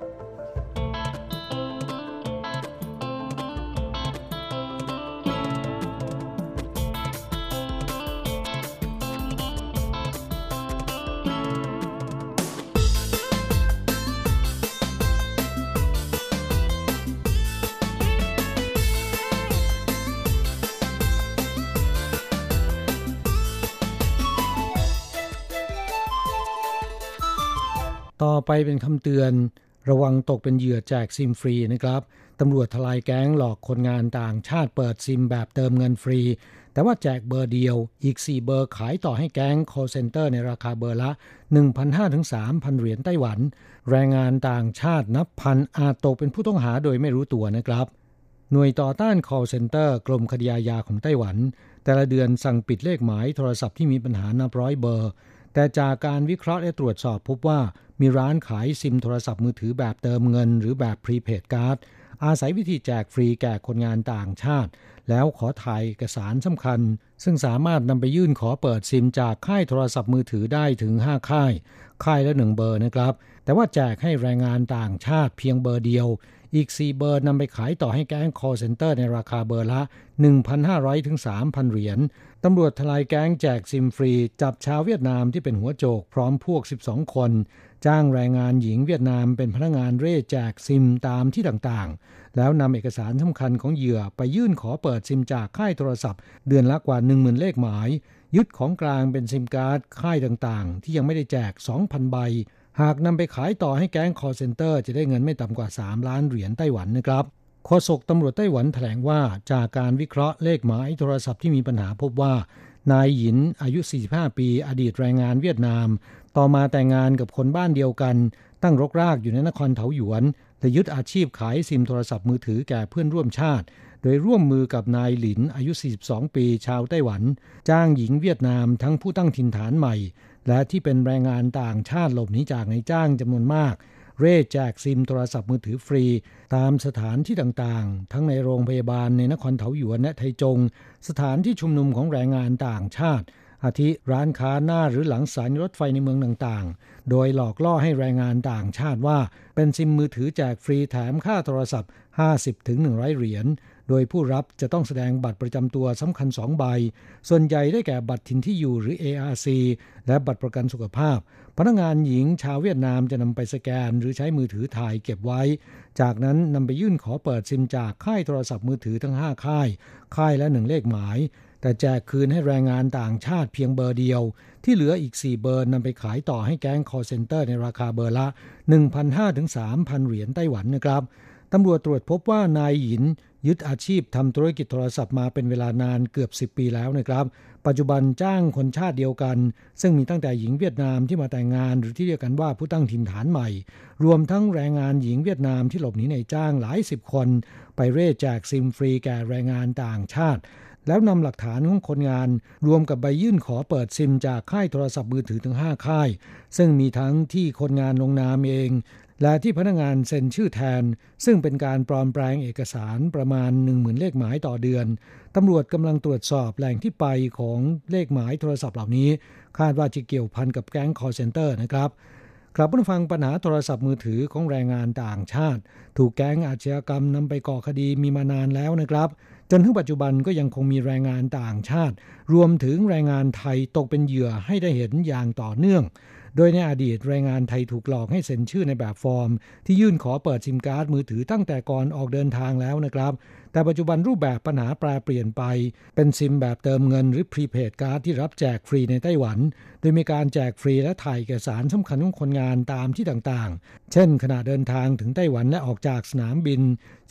ไปเป็นคำเตือน ระวังตกเป็นเหยื่อแจกซิมฟรีนะครับตำรวจทลายแก๊งหลอกคนงานต่างชาติเปิดซิมแบบเติมเงินฟรี แต่ว่าแจกเบอร์เดียวอีก 4 เบอร์ขายต่อให้แก๊ง call center ในราคาเบอร์ละ 1,500ถึง3,000 เหรียญไต้หวัน แรงงานต่างชาตินับพันอาจตกเป็นผู้ต้องหาโดยไม่รู้ตัวนะครับ หน่วยต่อต้าน call center กรมคดีอาญาของไต้หวัน แต่ละเดือนสั่งปิดเลขหมายโทรศัพท์ที่มีปัญหานับร้อยเบอร์ แต่จากการวิเคราะห์และตรวจสอบพบว่า มีร้านขายซิมโทรศัพท์มือถือแบบเติมเงิน หรือแบบ prepaid card อาศัยวิธีแจกฟรีแก่คนงานต่างชาติ แล้วขอถ่ายเอกสารสำคัญ ซึ่งสามารถนำไปยื่นขอเปิดซิมจากค่ายโทรศัพท์มือถือได้ถึง 5 ค่าย ค่ายละหนึ่งเบอร์นะครับ แต่ว่าแจกให้แรงงานต่างชาติเพียงเบอร์เดียว อีก 4 เบอร์นำไปขายต่อให้แก๊ง call center ในราคาเบอร์ละ 1,500 ถึง 3,000 เหรียญตำรวจทลายแก๊งแจกซิมฟรี จับชาวเวียดนามที่เป็นหัวโจกพร้อมพวก 12 คน จ้างแรงงานหญิงเวียดนามเป็นพนักงานเร่แจกซิมตามที่ต่างๆ แล้วนำเอกสารสำคัญของเหยื่อไปยื่นขอเปิดซิมจากค่ายโทรศัพท์ เดือนละกว่า 10,000 เลขหมาย ยึดของกลางเป็นซิมการ์ดค่ายต่างๆ ที่ยังไม่ได้แจก 2,000 ใบ หากนำไปขายต่อให้แก๊ง call center จะได้เงินไม่ต่ำกว่า 3 ล้านเหรียญไต้หวันนะครับโฆษกตำรวจไต้หวันแถลงว่าจากการวิเคราะห์เลขหมายโทรศัพท์ที่มีปัญหาพบว่า นายหยินอายุ 45 ปี อดีตแรงงานเวียดนาม ต่อมาแต่งงานกับคนบ้านเดียวกัน ตั้งรกรากอยู่ในนครเถาหยวนและยึดอาชีพขายซิมโทรศัพท์มือถือแก่เพื่อนร่วมชาติ โดยร่วมมือกับนายหลินอายุ 42 ปี ชาวไต้หวัน จ้างหญิงเวียดนามทั้งผู้ตั้งถิ่นฐานใหม่ และที่เป็นแรงงานต่างชาติหลบหนีจากนายจ้างจำนวนมาก เร่แจกซิมโทรศัพท์มือถือฟรี ตามสถานที่ต่างๆ ทั้งในโรงพยาบาลในนครเถาหยวนและไทจง สถานที่ชุมนุมของแรงงานต่างชาติ อาทิร้านค้าหน้าหรือหลังสายรถไฟในเมืองต่างๆ โดยหลอกล่อให้แรงงานต่างชาติว่า เป็นซิมมือถือแจกฟรีแถมค่าโทรศัพท์ 50-100 เหรียญโดยผู้รับจะต้องแสดงบัตรประจำตัวสำคัญสองใบ ส่วนใหญ่ได้แก่บัตรถิ่นที่อยู่หรือ ARC และบัตรประกันสุขภาพ พนักงานหญิงชาวเวียดนามจะนำไปสแกนหรือใช้มือถือถ่ายเก็บไว้ จากนั้นนำไปยื่นขอเปิดซิมจากค่ายโทรศัพท์มือถือทั้ง 5 ค่าย ค่ายละหนึ่งเลขหมาย แต่แจกคืนให้แรงงานต่างชาติเพียงเบอร์เดียว ที่เหลืออีก 4 เบอร์นำไปขายต่อให้แก๊ง call center ในราคาเบอร์ละ 1,500ถึง3,000 เหรียญไต้หวันนะครับตำรวจตรวจพบว่านายหยินยึดอาชีพทำธุรกิจโทรศัพท์มาเป็นเวลานานเกือบ 10 ปีแล้วนะครับ ปัจจุบันจ้างคนชาติเดียวกัน ซึ่งมีตั้งแต่หญิงเวียดนามที่มาแต่งงานหรือที่เรียกกันว่าผู้ตั้งถิ่นฐานใหม่ รวมทั้งแรงงานหญิงเวียดนามที่หลบหนีในจ้างหลายสิบคน ไปเร่แจกซิมฟรีแก่แรงงานต่างชาติ แล้วนำหลักฐานของคนงาน รวมกับใบยื่นขอเปิดซิมจากค่ายโทรศัพท์มือถือถึง 5 ค่าย ซึ่งมีทั้งที่คนงานลงนามเอง และที่พนักงานเซ็นชื่อแทน ซึ่งเป็นการปลอมแปลงเอกสารประมาณ 10,000 เลขหมายต่อเดือน ตำรวจกำลังตรวจสอบแหล่งที่ไปของเลขหมายโทรศัพท์เหล่านี้ คาดว่าจะเกี่ยวพันกับแก๊ง call center นะครับครับผู้ฟังปัญหาโทรศัพท์มือถือของแรงงานต่างชาติ ถูกแก๊งอาชญากรรมนำไปก่อคดีมีมานานแล้วนะครับ จนถึงปัจจุบันก็ยังคงมีแรงงานต่างชาติ รวมถึงแรงงานไทยตกเป็นเหยื่อให้ได้เห็นอย่างต่อเนื่อง โดยในอดีตแรงงานไทยถูกหลอกให้เซ็นชื่อในแบบฟอร์ม ที่ยื่นขอเปิดซิมการ์ดมือถือตั้งแต่ก่อนออกเดินทางแล้วนะครับ แต่ปัจจุบันรูปแบบปัญหาแปรเปลี่ยนไป เป็นซิมแบบเติมเงินหรือ prepaid card ที่รับแจกฟรีในไต้หวัน โดยมีการแจกฟรีและถ่ายเอกสารสำคัญของคนงานตามที่ต่างๆ เช่น ขณะเดินทางถึงไต้หวันและออกจากสนามบิน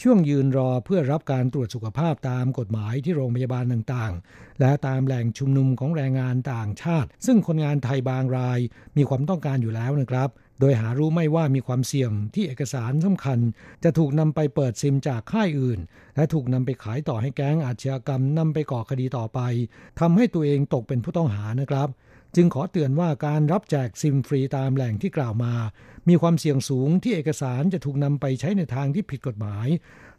ช่วงยืนรอเพื่อรับการตรวจสุขภาพตามกฎหมายที่โรงพยาบาลต่างๆ และตามแหล่งชุมนุมของแรงงานต่างชาติ ซึ่งคนงานไทยบางรายมีความต้องการอยู่แล้วนะครับ โดยหารู้ไม่ว่ามีความเสี่ยงที่เอกสารสำคัญ จะถูกนำไปเปิดซิมจากค่ายอื่น และถูกนำไปขายต่อให้แก๊งอาชญากรรมนำไปก่อคดีต่อไปทำให้ตัวเองตกเป็นผู้ต้องหานะครับ จึงขอเตือนว่าการรับแจกซิมฟรีตามแหล่งที่กล่าวมา มีความเสี่ยงสูงที่เอกสารจะถูกนำไปใช้ในทางที่ผิดกฎหมาย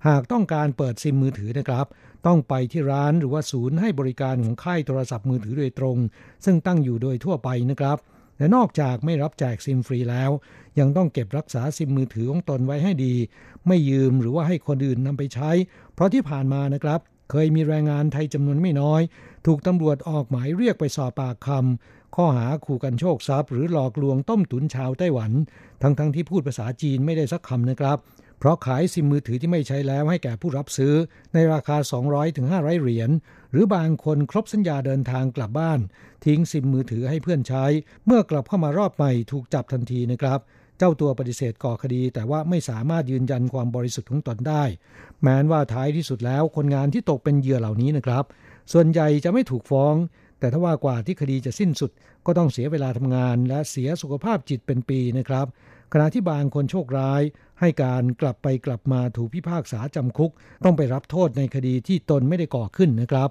หากต้องการเปิดซิมมือถือนะครับ ต้องไปที่ร้านหรือว่าศูนย์ให้บริการของค่ายโทรศัพท์มือถือโดยตรง ซึ่งตั้งอยู่โดยทั่วไปนะครับ และนอกจากไม่รับแจกซิมฟรีแล้ว ยังต้องเก็บรักษาซิมมือถือของตนไว้ให้ดี ไม่ยืมหรือว่าให้คนอื่นนำไปใช้ เพราะที่ผ่านมานะครับ เคยมีแรงงานไทยจำนวนไม่น้อย ถูกตำรวจออกหมายเรียกไปสอบปากคำข้อหาขู่กันโชคทรัพย์หรือหลอกลวงต้มตุ๋นชาวไต้หวัน ทั้งๆทที่พูดภาษาจีนไม่ได้สักคำนะครับ เพราะขายซิมมือถือที่ไม่ใช้แล้วให้แก่ผู้รับซื้อในราคา 200-500ถึง500 เหรียญ หรือบางคนครบสัญญาเดินทางกลับบ้าน ทิ้งซิมมือถือให้เพื่อนใช้ เมื่อกลับเข้ามารอบใหม่ถูกจับทันทีนะครับ เจ้าตัวปฏิเสธก่อคดี แต่ว่าไม่สามารถยืนยันความบริสุทธิ์ของตนได้ แม้นว่าท้ายที่สุดแล้วคนงานที่ตกเป็นเหยื่อเหล่านี้นะครับ ส่วนใหญ่จะไม่ถูกฟ้องแต่ถ้าว่ากว่าที่คดีจะสิ้นสุดก็ต้องเสียเวลาทำงานและเสียสุขภาพจิตเป็นปีนะครับขณะที่บางคนโชคร้าย ให้การกลับไปกลับมาถูกพิพากษาจำคุก ต้องไปรับโทษในคดีที่ตนไม่ได้ก่อขึ้นนะครับ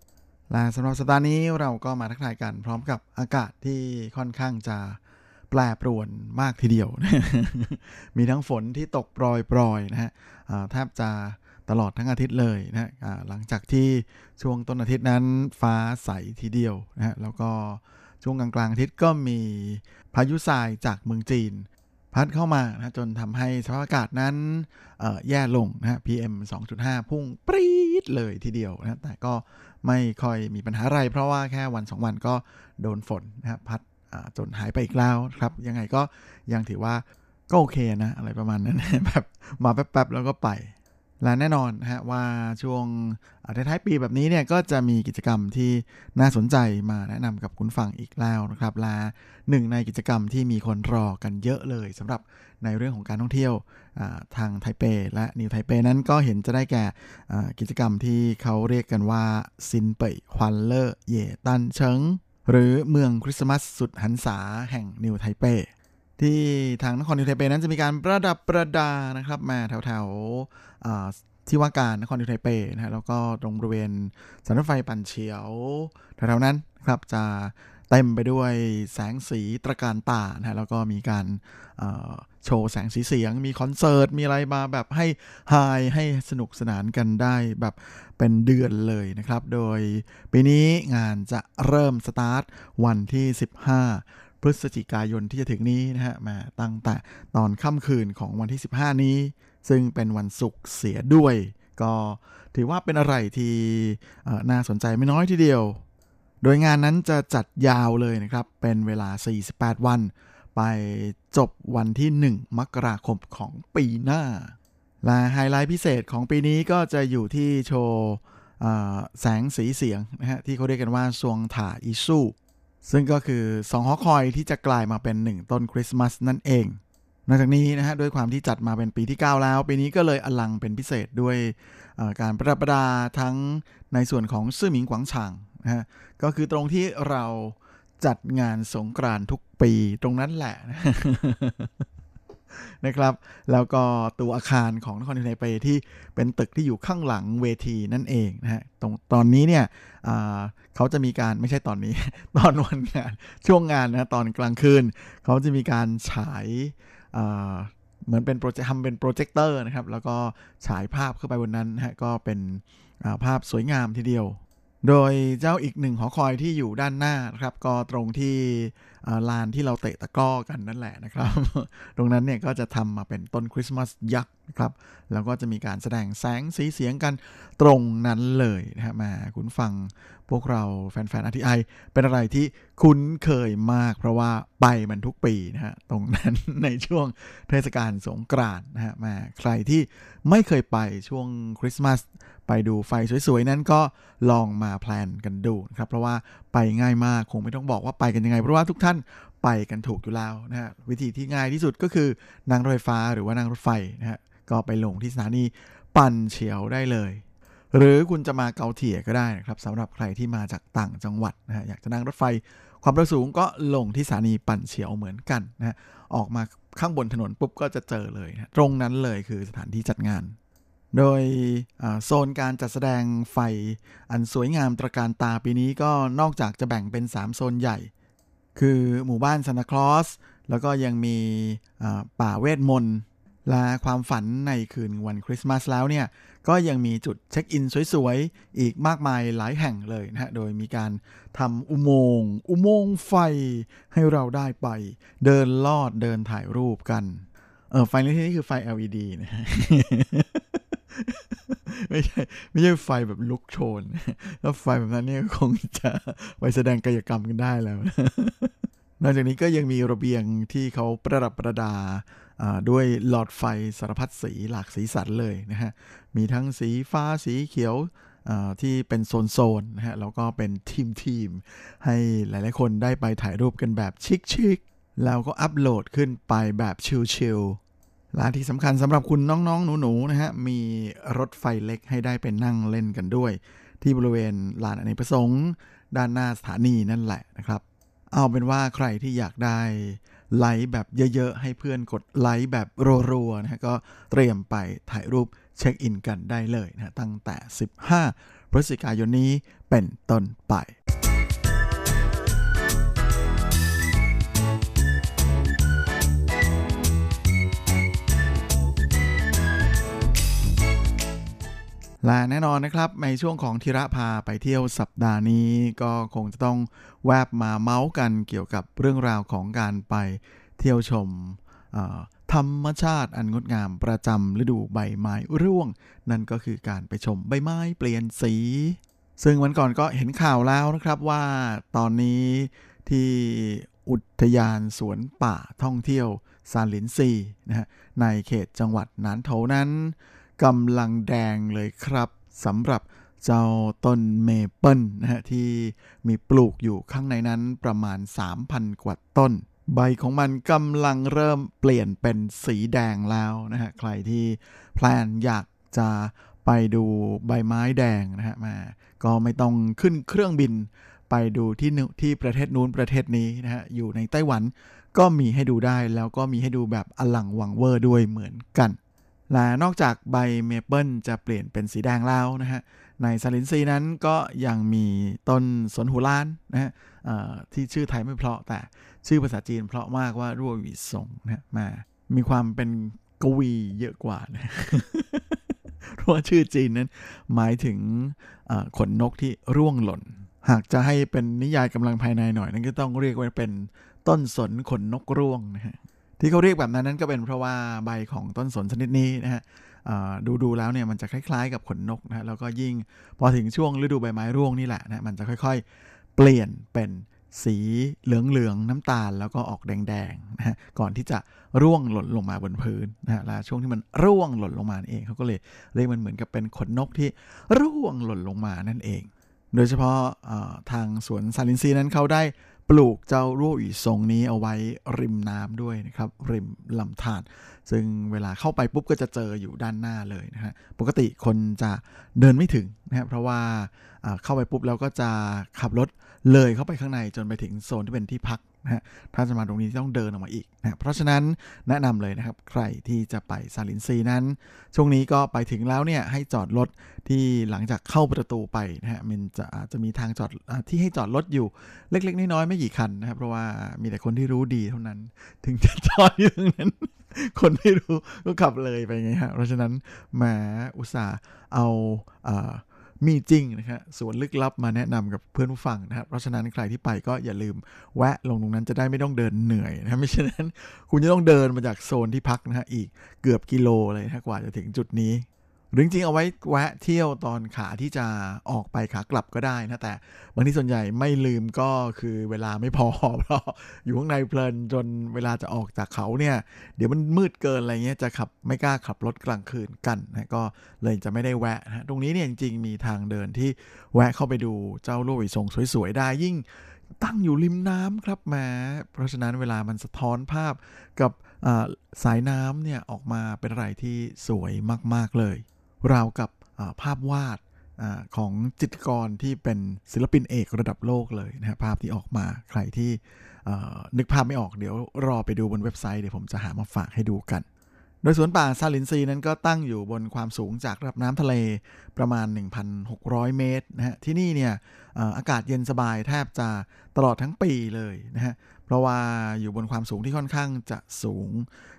แลาสำหรับสัปดาห์นี้เราก็มาทักทายกันพร้อมกับอากาศที่ค่อนข้างจะแปรปรวนมากทีเดียว มีทั้งฝนที่ตกโปรยๆนะฮะแทบจะตลอดทั้งอาทิตย์เลยนะฮะหลังจากที่ช่วงต้นอาทิตย์นั้นฟ้าใสทีเดียวนะฮะแล้วก็ช่วงกลางๆอาทิตย์ก็มีพายุทรายจากเมืองจีน พัดเข้ามานะจนทำให้สภาพอากาศนั้นแย่ลงนะ PM 2.5 พุ่งปรี๊ดเลยทีเดียวนะ แต่ก็ไม่ค่อยมีปัญหาอะไร เพราะว่าแค่วัน 2 วันก็โดนฝนนะพัดจนหายไปอีกแล้วครับ ยังไงก็ยังถือว่าก็โอเคนะ อะไรประมาณนั้นแบบมาแป๊บๆแล้วก็ไป และแน่นอนฮะว่าช่วงท้ายๆปีแบบนี้เนี่ยก็จะมีกิจกรรมที่น่าสนใจมาแนะนำกับคุณฟังอีกแล้วนะครับและหนึ่งในกิจกรรมที่มีคนรอกันเยอะเลยสำหรับในเรื่องของการท่องเที่ยวทางไทเป และนิวไทเปนั้นก็เห็นจะได้แก่กิจกรรมที่เขาเรียกกันว่า新北歡樂耶誕城 หรือเมืองคริสต์มาสสุดหรรษาแห่งนิวไทเป ที่ทางนครนิวไทเปนั้นจะมีการประดับประดานะครับ มาแถวๆที่ว่าการนครนิวไทเปนะฮะแล้วก็ตรงบริเวณสถานีรถไฟปั่นเฉียวแถวๆนั้นครับจะเต็มไปด้วยแสงสีตระการตานะฮะแล้วก็มีการโชว์แสงสีเสียง มีคอนเสิร์ต มีอะไรมาแบบให้ไฮให้สนุกสนานกันได้แบบเป็นเดือนเลยนะครับ โดยปีนี้งานจะเริ่มสตาร์ทวันที่ 15 พฤศจิกายนที่จะถึงนี้นะฮะมาตั้งแต่ตอนค่ำคืนของวันที่ 15 นี้ ซึ่งเป็นวันศุกร์เสียด้วย ก็ถือว่าเป็นอะไรที่น่าสนใจไม่น้อยทีเดียว โดยงานนั้นจะจัดยาวเลยนะครับ เป็นเวลา 48 วัน ไปจบวันที่ 1 มกราคมของปีหน้า และไฮไลท์พิเศษของปีนี้ก็จะอยู่ที่โชว์แสงสีเสียงนะฮะที่เขาเรียกกันว่าซวงถ่าอิซู ซึ่งก็คือ 2 หอคอยที่จะกลายมาเป็น 1 ต้นคริสต์มาสนั่นเอง นอกจากนี้นะฮะด้วยความที่จัดมาเป็นปีที่ 9 แล้ว ปีนี้ก็เลยอลังเป็นพิเศษด้วยการประดับประดาทั้งในส่วนของซื่อหมิงกวางฉางนะฮะก็คือตรงที่เราจัดงานสงกรานต์ทุกปีตรงนั้นแหละ นะครับ แล้วก็ตัวอาคารของนครนิวไทเปที่เป็นตึกที่อยู่ข้างหลังเวทีนั่นเองนะฮะตรงตอนนี้เนี่ยเขาจะมีการไม่ใช่ตอนนี้ ตอนวันงานช่วงงานนะตอนกลางคืน เขาจะมีการฉายเหมือนเป็นโปรเจกต์ทำเป็นโปรเจคเตอร์นะครับ แล้วก็ฉายภาพเข้าไปบนนั้นนะฮะก็เป็นภาพสวยงามทีเดียว โดยเจ้าอีกหนึ่งหอคอยที่อยู่ด้านหน้านะครับ ก็ตรงที่ลานที่เราเตะตะกร้อกันนั่นแหละนะครับ ตรงนั้นเนี่ยก็จะทำมาเป็นต้นคริสต์มาสยักษ์ นะครับ แล้วก็จะมีการแสดงแสงสีเสียงกันตรงนั้นเลยนะฮะมาคุณฟังพวกเราแฟนๆ RTI เป็นอะไรที่คุ้นเคยมาก เพราะว่าไปมันทุกปีนะฮะตรงนั้นในช่วงเทศกาลสงกรานต์นะฮะมาใครที่ไม่เคยไปช่วงคริสต์มาสไปดูไฟสวยๆ นั้นก็ลองมาแพลนกันดูนะครับ เพราะว่าไปง่ายมากคงไม่ต้องบอกว่าไปกันยังไง เพราะว่าทุกท่าน ไปกันถูกอยู่แล้วนะฮะวิธีที่ง่ายที่สุดก็คือนั่งรถไฟฟ้าหรือว่านั่งรถไฟนะฮะก็ไปลงที่สถานีปั่นเฉียวได้เลย หรือคุณจะมาเกาเถี่ยก็ได้นะครับสำหรับใครที่มาจากต่างจังหวัดนะฮะอยากจะนั่งรถไฟความเร็วสูงก็ลงที่สถานีปั่นเฉียวเหมือนกันนะฮะออกมาข้างบนถนนปุ๊บก็จะเจอเลยนะตรงนั้นเลยคือสถานที่จัดงาน โดยโซนการจัดแสดงไฟอันสวยงามตระการตาปีนี้ก็นอกจากจะแบ่งเป็น 3 โซนใหญ่ คือหมู่บ้านซานตาคลอส แล้วก็ยังมีป่าเวทมนต์และความฝันในคืนวันคริสต์มาสแล้วเนี่ย ก็ยังมีจุดเช็คอินสวยๆ อีกมากมายหลายแห่งเลยนะฮะ โดยมีการทำอุโมงค์อุโมงค์ไฟให้เราได้ไป เดินลอดเดินถ่ายรูปกัน เออไฟในที่นี้คือไฟ LED นะฮะ ไม่ใช่ไม่ใช่ไฟแบบลุกโชน แล้วไฟแบบนั้นเนี่ยคงจะไปแสดงกายกรรมกันได้แล้ว นอกจากนี้ก็ยังมีระเบียงที่เขาประดับประดาด้วยหลอดไฟสารพัดสีหลากสีสันเลยนะฮะ มีทั้งสีฟ้าสีเขียวที่เป็นโซนๆนะฮะ แล้วก็เป็นทีมทีมๆให้หลายๆคนได้ไปถ่ายรูปกันแบบชิคๆแล้วก็อัปโหลดขึ้นไปแบบชิลๆ และที่สำคัญสำหรับคุณน้องๆ หนูๆ นะฮะ มีรถไฟเล็กให้ได้ไปนั่งเล่นกันด้วย ที่บริเวณลานอเนกประสงค์ ด้านหน้าสถานีนั่นแหละนะครับ เอาเป็นว่าใครที่อยากได้ไลค์แบบเยอะๆ ให้เพื่อนกดไลค์แบบรัวๆ นะฮะ ก็เตรียมไปถ่ายรูปเช็คอินกันได้เลยนะฮะตั้งแต่ 15 พฤศจิกายนนี้เป็นต้นไป ละแน่นอนนะครับ ในช่วงของธีระพาไปเที่ยวสัปดาห์นี้ ก็คงจะต้องแวบมาเมาส์กันเกี่ยวกับเรื่องราวของการไปเที่ยวชมธรรมชาติอันงดงามประจำฤดูใบไม้ร่วง นั่นก็คือการไปชมใบไม้เปลี่ยนสี ซึ่งวันก่อนก็เห็นข่าวแล้วนะครับว่าตอนนี้ที่อุทยานสวนป่าท่องเที่ยวซาลินซีนะฮะในเขตจังหวัดนานโถนั้น กำลังแดงเลยครับสำหรับเจ้าต้นเมเปิลนะฮะที่มีปลูกอยู่ข้างในนั้นประมาณ 3,000 กว่าต้น ใบของมันกำลังเริ่มเปลี่ยนเป็นสีแดงแล้วนะฮะใครที่ plan อยากจะไปดูใบไม้แดงนะฮะมาก็ไม่ต้องขึ้นเครื่องบินไปดูที่นึที่ประเทศนู้นประเทศนี้นะฮะอยู่ในไต้หวันก็มีให้ดูได้แล้วก็มีให้ดูแบบอลังวังเวอร์ด้วยเหมือนกัน และนอกจากใบเมเปิลจะเปลี่ยนเป็นสีแดงแล้วนะฮะ ในซาลินซีนั้นก็ยังมีต้นสนหูล้านนะฮะที่ชื่อไทยไม่เพราะแต่ชื่อภาษาจีนเพราะมากว่ารั่วหวีสงนะฮะมา มีความเป็นกวีเยอะกว่านะเพราะว่าชื่อจีนนั้นหมายถึงขนนกที่ร่วงหล่น หากจะให้เป็นนิยายกำลังภายในหน่อย นั่นก็ต้องเรียกว่าเป็นต้นสนขนนกร่วงนะฮะ ที่เขาเรียกแบบนั้นนั้นก็เป็นเพราะว่าใบของต้นสนชนิดนี้นะฮะดูดูแล้วเนี่ยมันจะคล้ายๆ กับขนนกนะฮะแล้วก็ยิ่งพอถึงช่วงฤดูใบไม้ร่วงนี่แหละนะมันจะค่อยๆ เปลี่ยนเป็นสีเหลืองๆน้ำตาลแล้วก็ออกแดงๆนะฮะก่อนที่จะร่วงหล่นลงมาบนพื้นนะฮะแล้วช่วงที่มันร่วงหล่นลงมาเองเขาก็เลยเรียกมันเหมือนกับเป็นขนนกที่ร่วงหล่นลงมานั่นเอง โดยเฉพาะทางสวนซาลินซีนั้นเขาได้ ปลูกเจ้ารั่วอีทรงนี้เอาไว้ริมน้ำด้วยนะครับ ริมลำธารซึ่งเวลาเข้าไปปุ๊บก็จะเจออยู่ด้านหน้าเลยนะฮะปกติคนจะเดินไม่ถึงนะครับเพราะว่าเข้าไปปุ๊บแล้วก็จะขับรถเลยเข้าไปข้างในจนไปถึงโซนที่เป็นที่พัก นะฮะถ้าจะมาตรงนี้ต้องเดินออกมาอีกนะเพราะฉะนั้นแนะนำเลยนะครับ ใครที่จะไปซาลินซีนั้น ช่วงนี้ก็ไปถึงแล้วเนี่ยให้จอดรถที่หลังจากเข้าประตูไปนะฮะมันจะอาจจะมีทางจอดอที่ให้จอดรถอยู่เล็ก ๆ น้อยๆไม่กี่คันนะครับ เพราะว่ามีแต่คนที่รู้ดีเท่านั้น ถึงจะจอดอยู่ตรงนั้น คนไม่รู้ก็ขับเลยไปไงฮะเพราะฉะนั้นแหมอุตส่าห์เอาอ่า มีจริงนะครับสวนลึกลับมาแนะนำกับเพื่อนผู้ฟังนะครับ เพราะฉะนั้นใครที่ไปก็อย่าลืมแวะลงตรงนั้นจะได้ไม่ต้องเดินเหนื่อยนะไม่เช่นนั้นคุณจะต้องเดินมาจากโซนที่พักนะฮะอีกเกือบกิโลเลยนะกว่าจะถึงจุดนี้ หรือจริงๆเอาไว้แวะเที่ยวตอนขาที่จะออกไปขากลับก็ได้นะแต่บางที่ส่วนใหญ่ไม่ลืมก็คือเวลาไม่พอเพราะอยู่ข้างในเพลินจนเวลาจะออกจากเขาเนี่ย เดี๋ยวมันมืดเกินอะไรเงี้ยจะขับไม่กล้าขับรถกลางคืนกันนะก็เลยจะไม่ได้แวะนะตรงนี้เนี่ยจริงๆมีทางเดินที่แวะเข้าไปดูเจ้าลูกอีทรงสวยๆได้ยิ่งตั้งอยู่ริมน้ำครับแหมเพราะฉะนั้นเวลามันสะท้อนภาพกับสายน้ำเนี่ยออกมาเป็นอะไรที่สวยมาก ๆ เลย ราวกับภาพวาดอของจิตรกรที่เป็นศิลปินเอกระดับโลกเลยนะภาพที่ออกมาใครที่นึกภาพไม่ออกเดี๋ยวรอไปดูบนเว็บไซต์เดี๋ยวผมจะหามาฝากให้ดูกัน โดยสวนป่าซาลินซีนั้นก็ตั้งอยู่บนความสูงจากระดับน้ำทะเลประมาณ 1,600 เมตรนะฮะที่นี่เนี่ยอากาศเย็นสบายแทบจะตลอดทั้งปีเลยนะฮะ ราะว่าอยู่บนความสูงที่ค่อนข้างจะสูง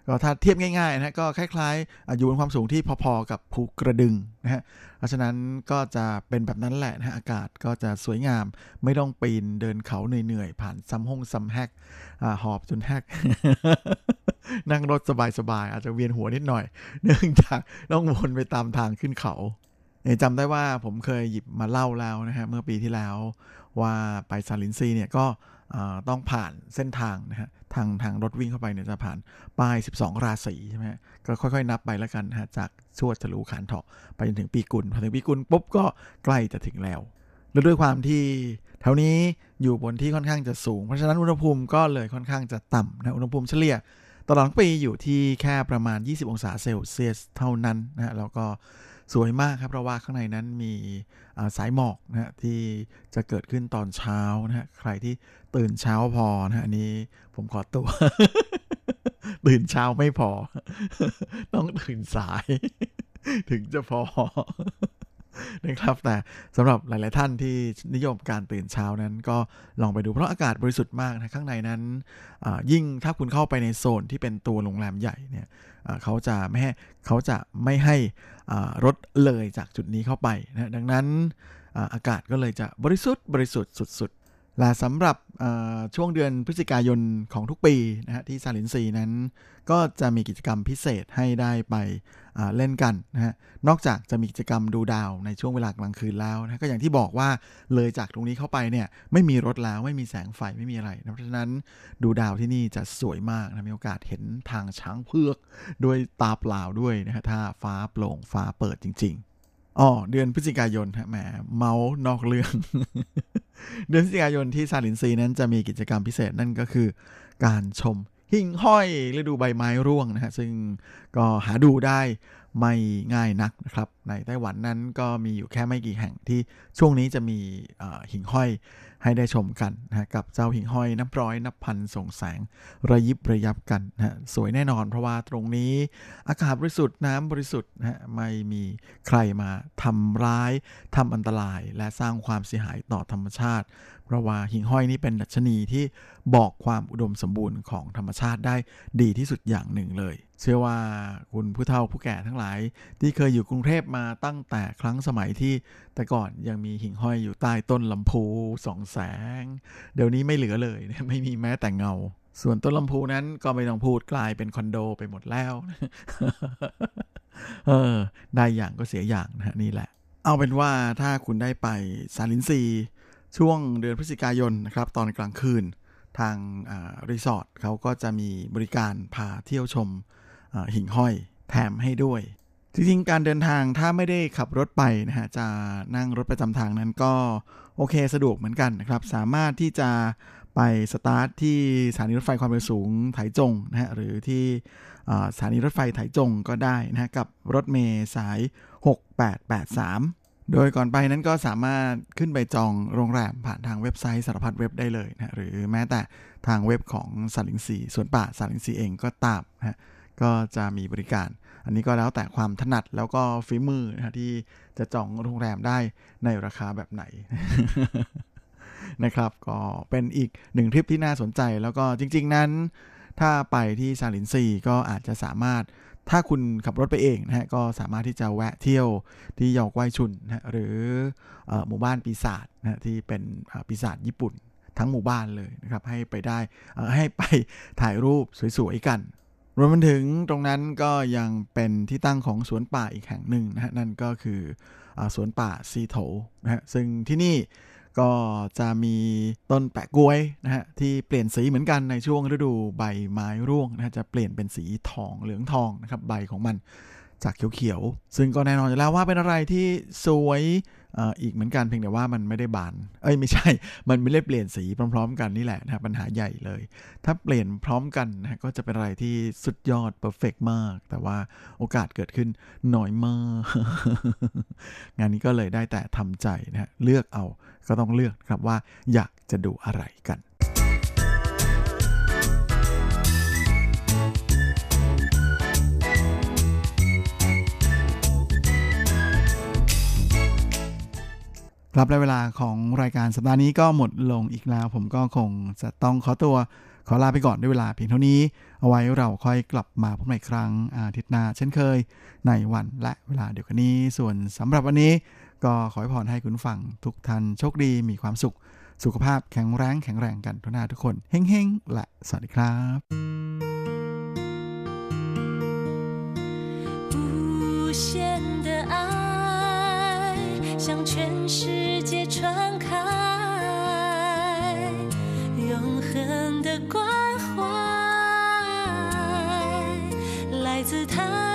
ก็ถ้าเทียบง่ายๆนะก็คล้ายๆ อยู่บนความสูงที่พอๆกับภูกระดึงนะฮะเพราะฉะนั้นก็จะเป็นแบบนั้นแหละนะฮะอากาศก็จะสวยงาม ไม่ต้องปีนเดินเขาเหนื่อยๆ ผ่านซ้ำห้องซ้ำแฮกหอบจนแฮก นั่งรถสบายๆ อาจจะเวียนหัวนิดหน่อย เนื่องจากต้องวนไปตามทางขึ้นเขาจำได้ว่าผมเคยหยิบมาเล่าแล้วนะฮะเมื่อปีที่แล้วว่าไปซาลินซีเนี่ยก็ ต้องผ่านเส้นทางนะฮะทางทางรถวิ่งเข้าไปเนี่ยจะผ่านป้าย 12 ราศีใช่ไหมก็ค่อยๆ นับไปแล้วกันฮะจากชวดฉลูขานเถาะไปจนถึงปีกุลพอถึงปีกุลปุ๊บก็ใกล้จะถึงแล้วแล้วด้วยความที่แถวนี้อยู่บนที่ค่อนข้างจะสูง เพราะฉะนั้นอุณหภูมิก็เลยค่อนข้างจะต่ำนะอุณหภูมิเฉลี่ยตลอดทั้งปีอยู่ที่แค่ประมาณ 20 องศาเซลเซียสเท่านั้นนะฮะแล้วก็ สวยมากครับเพราะว่าข้างในนั้นมีสายหมอกนะฮะที่จะเกิดขึ้นตอนเช้านะฮะใครที่ตื่นเช้าพอนะฮะอันนี้ผมขอตัว ตื่นเช้าไม่พอ ต้องตื่นสาย ถึงจะพอนะครับแต่สำหรับหลาย ๆ ท่านที่นิยมการตื่นเช้านั้นก็ลองไปดูเพราะอากาศบริสุทธิ์มากนะข้างในนั้นยิ่งถ้าคุณเข้าไปในโซนที่เป็นตัวโรงแรมใหญ่เนี่ย เขาจะไม่ให้เขาจะไม่ให้รถเลยจากจุดนี้เข้าไปนะดังนั้นอากาศก็เลยจะบริสุทธิ์บริสุทธิ์สุดๆและสำหรับช่วงเดือนพฤศจิกายนของทุกปีนะฮะที่ซาลินซีนั้น ก็จะมีกิจกรรมพิเศษให้ได้ไป เล่นกันนะฮะนอกจากจะมีกิจกรรมดูดาวในช่วงเวลากลางคืนแล้วนะก็อย่างที่บอกว่าเลยจากตรงนี้เข้าไปเนี่ยไม่มีรถแล้วไม่มีแสงไฟไม่มีอะไรนะเพราะฉะนั้นดูดาวที่นี่จะสวยมากนะมีโอกาสเห็นทางช้างเพือกด้วยตาเปล่าด้วยนะฮะถ้าฟ้าโปร่งฟ้าเปิดจริง ๆอ๋อเดือนพฤศจิกายนฮะแหมเมาส์นอกเรื่อง เดือนพฤศจิกายนที่ซาลินซีนั้นจะมีกิจกรรมพิเศษนั่นก็คือ การชม หิ่งห้อยฤดูใบไม้ร่วงนะฮะซึ่งก็หาดูได้ไม่ง่ายนักนะครับ ในไต้หวันนั้นก็มีอยู่แค่ไม่กี่แห่งที่ช่วงนี้จะมีหิ่งห้อย ให้ได้ชมกันนะฮะกับเจ้าหิ่งห้อยนับร้อยนับพันส่งแสงระยิบระยับกันนะฮะสวยแน่นอนเพราะว่าตรงนี้อากาศบริสุทธิ์น้ำบริสุทธิ์นะฮะไม่มีใครมาทำร้ายทำอันตราย และสร้างความเสียหายต่อธรรมชาติ เพราะว่าหิ่งห้อยนี่เป็นดัชนีที่บอกความอุดมสมบูรณ์ของธรรมชาติได้ดีที่สุดอย่างหนึ่งเลยเชื่อว่าคุณผู้เฒ่าผู้แก่ทั้งหลาย ที่เคยอยู่กรุงเทพมาตั้งแต่ครั้งสมัยที่แต่ก่อนยังมีหิ่งห้อยอยู่ใต้ต้นลำพูสองแสง เดี๋ยวนี้ไม่เหลือเลยไม่มีแม้แต่เงา ส่วนต้นลำพูนั้นก็ไม่ต้องพูดกลายเป็นคอนโดไปหมดแล้วเออได้อย่างก็เสียอย่างนะฮะนี่แหละ เอาเป็นว่าถ้าคุณได้ไปซาลินซีช่วงเดือนพฤศจิกายนนะครับ ตอนกลางคืนทางารีสอร์ทเขาก็จะมีบริการพาเที่ยวชมหิ่งห้อยแถมให้ด้วย จริงๆ การเดินทางถ้าไม่ได้ขับรถไปนะฮะจะนั่งรถประจำทางนั้นก็โอเคสะดวกเหมือนกันนะครับ สามารถที่จะไปสตาร์ทที่สถานีรถไฟความเร็วสูงไถจงนะฮะหรือที่สถานีรถไฟไถจงก็ได้นะฮะกับรถเมย์สาย 6883โดยก่อนไปนั้นก็สามารถขึ้นไปจองโรงแรมผ่านทางเว็บไซต์สารพัดเว็บได้เลยนะหรือแม้แต่ทางเว็บของสาลิงซีสวนป่าสาลิงซีเองก็ตามนะฮะก็จะมีบริการ อันนี้ก็แล้วแต่ความถนัดแล้วก็ฝีมือนะที่จะจองโรงแรมได้ในราคาแบบไหนนะครับ ก็เป็นอีกหนึ่งทริปที่น่าสนใจแล้วก็จริง ๆ นั้น ถ้าไปที่ซาลินซีก็อาจจะสามารถถ้าคุณขับรถไปเองนะฮะก็สามารถที่จะแวะเที่ยวที่ยอกไวชุนนะหรือหมู่บ้านปีศาจนะที่เป็นปีศาจญี่ปุ่นทั้งหมู่บ้านเลยนะครับให้ไปได้ให้ไปถ่ายรูปสวยๆกัน รวมไปถึงตรงนั้นก็ยังเป็นที่ตั้งของสวนป่าอีกแห่งหนึ่งนะฮะนั่นก็คืออสวนป่าซีโถนะฮะซึ่งที่นี่ก็จะมีต้นแปะกล้วยนะฮะที่เปลี่ยนสีเหมือนกันในช่วงฤดูใบไม้ร่วงนะฮะจะเปลี่ยนเป็นสีทองเหลืองทองนะครับใบของมันจากเขียวๆ ซึ่งก็แน่นอนอยู่แล้วว่าเป็นอะไรที่สวย อ่ออีกเหมือนกันเพียงแต่ว่ามันไม่ได้บาน เอ้ยไม่ใช่ มันไม่ได้เปลี่ยนสีพร้อม ๆ กันนี่แหละนะครับปัญหาใหญ่เลย ถ้าเปลี่ยนพร้อมกันนะก็จะเป็นอะไรที่สุดยอดเพอร์เฟกมาก แต่ว่าโอกาสเกิดขึ้นน้อยมาก งานนี้ก็เลยได้แต่ทำใจนะเลือกเอาก็ต้องเลือกครับว่าอยากจะดูอะไรกัน ครับและเวลาของรายการสัปดาห์นี้ก็หมดลงอีกแล้ว ผมก็คงจะต้องขอตัวขอลาไปก่อนด้วยเวลาเพียงเท่านี้ เอาไว้เราค่อยกลับมาพบกันอีครั้งอาทิตย์หน้าเช่นเคย ในวันและเวลาเดียวกันนี้ ส่วนสำหรับวันนี้ ก็ขอให้พรให้คุณฟังทุกท่านโชคดีมีความสุข สุขภาพแข็งแรงแข็งแรงกันทุกหน้าทุกคนเฮ้งๆและสวัสดีครับ无限。向全世界传开永恒的关怀来自他。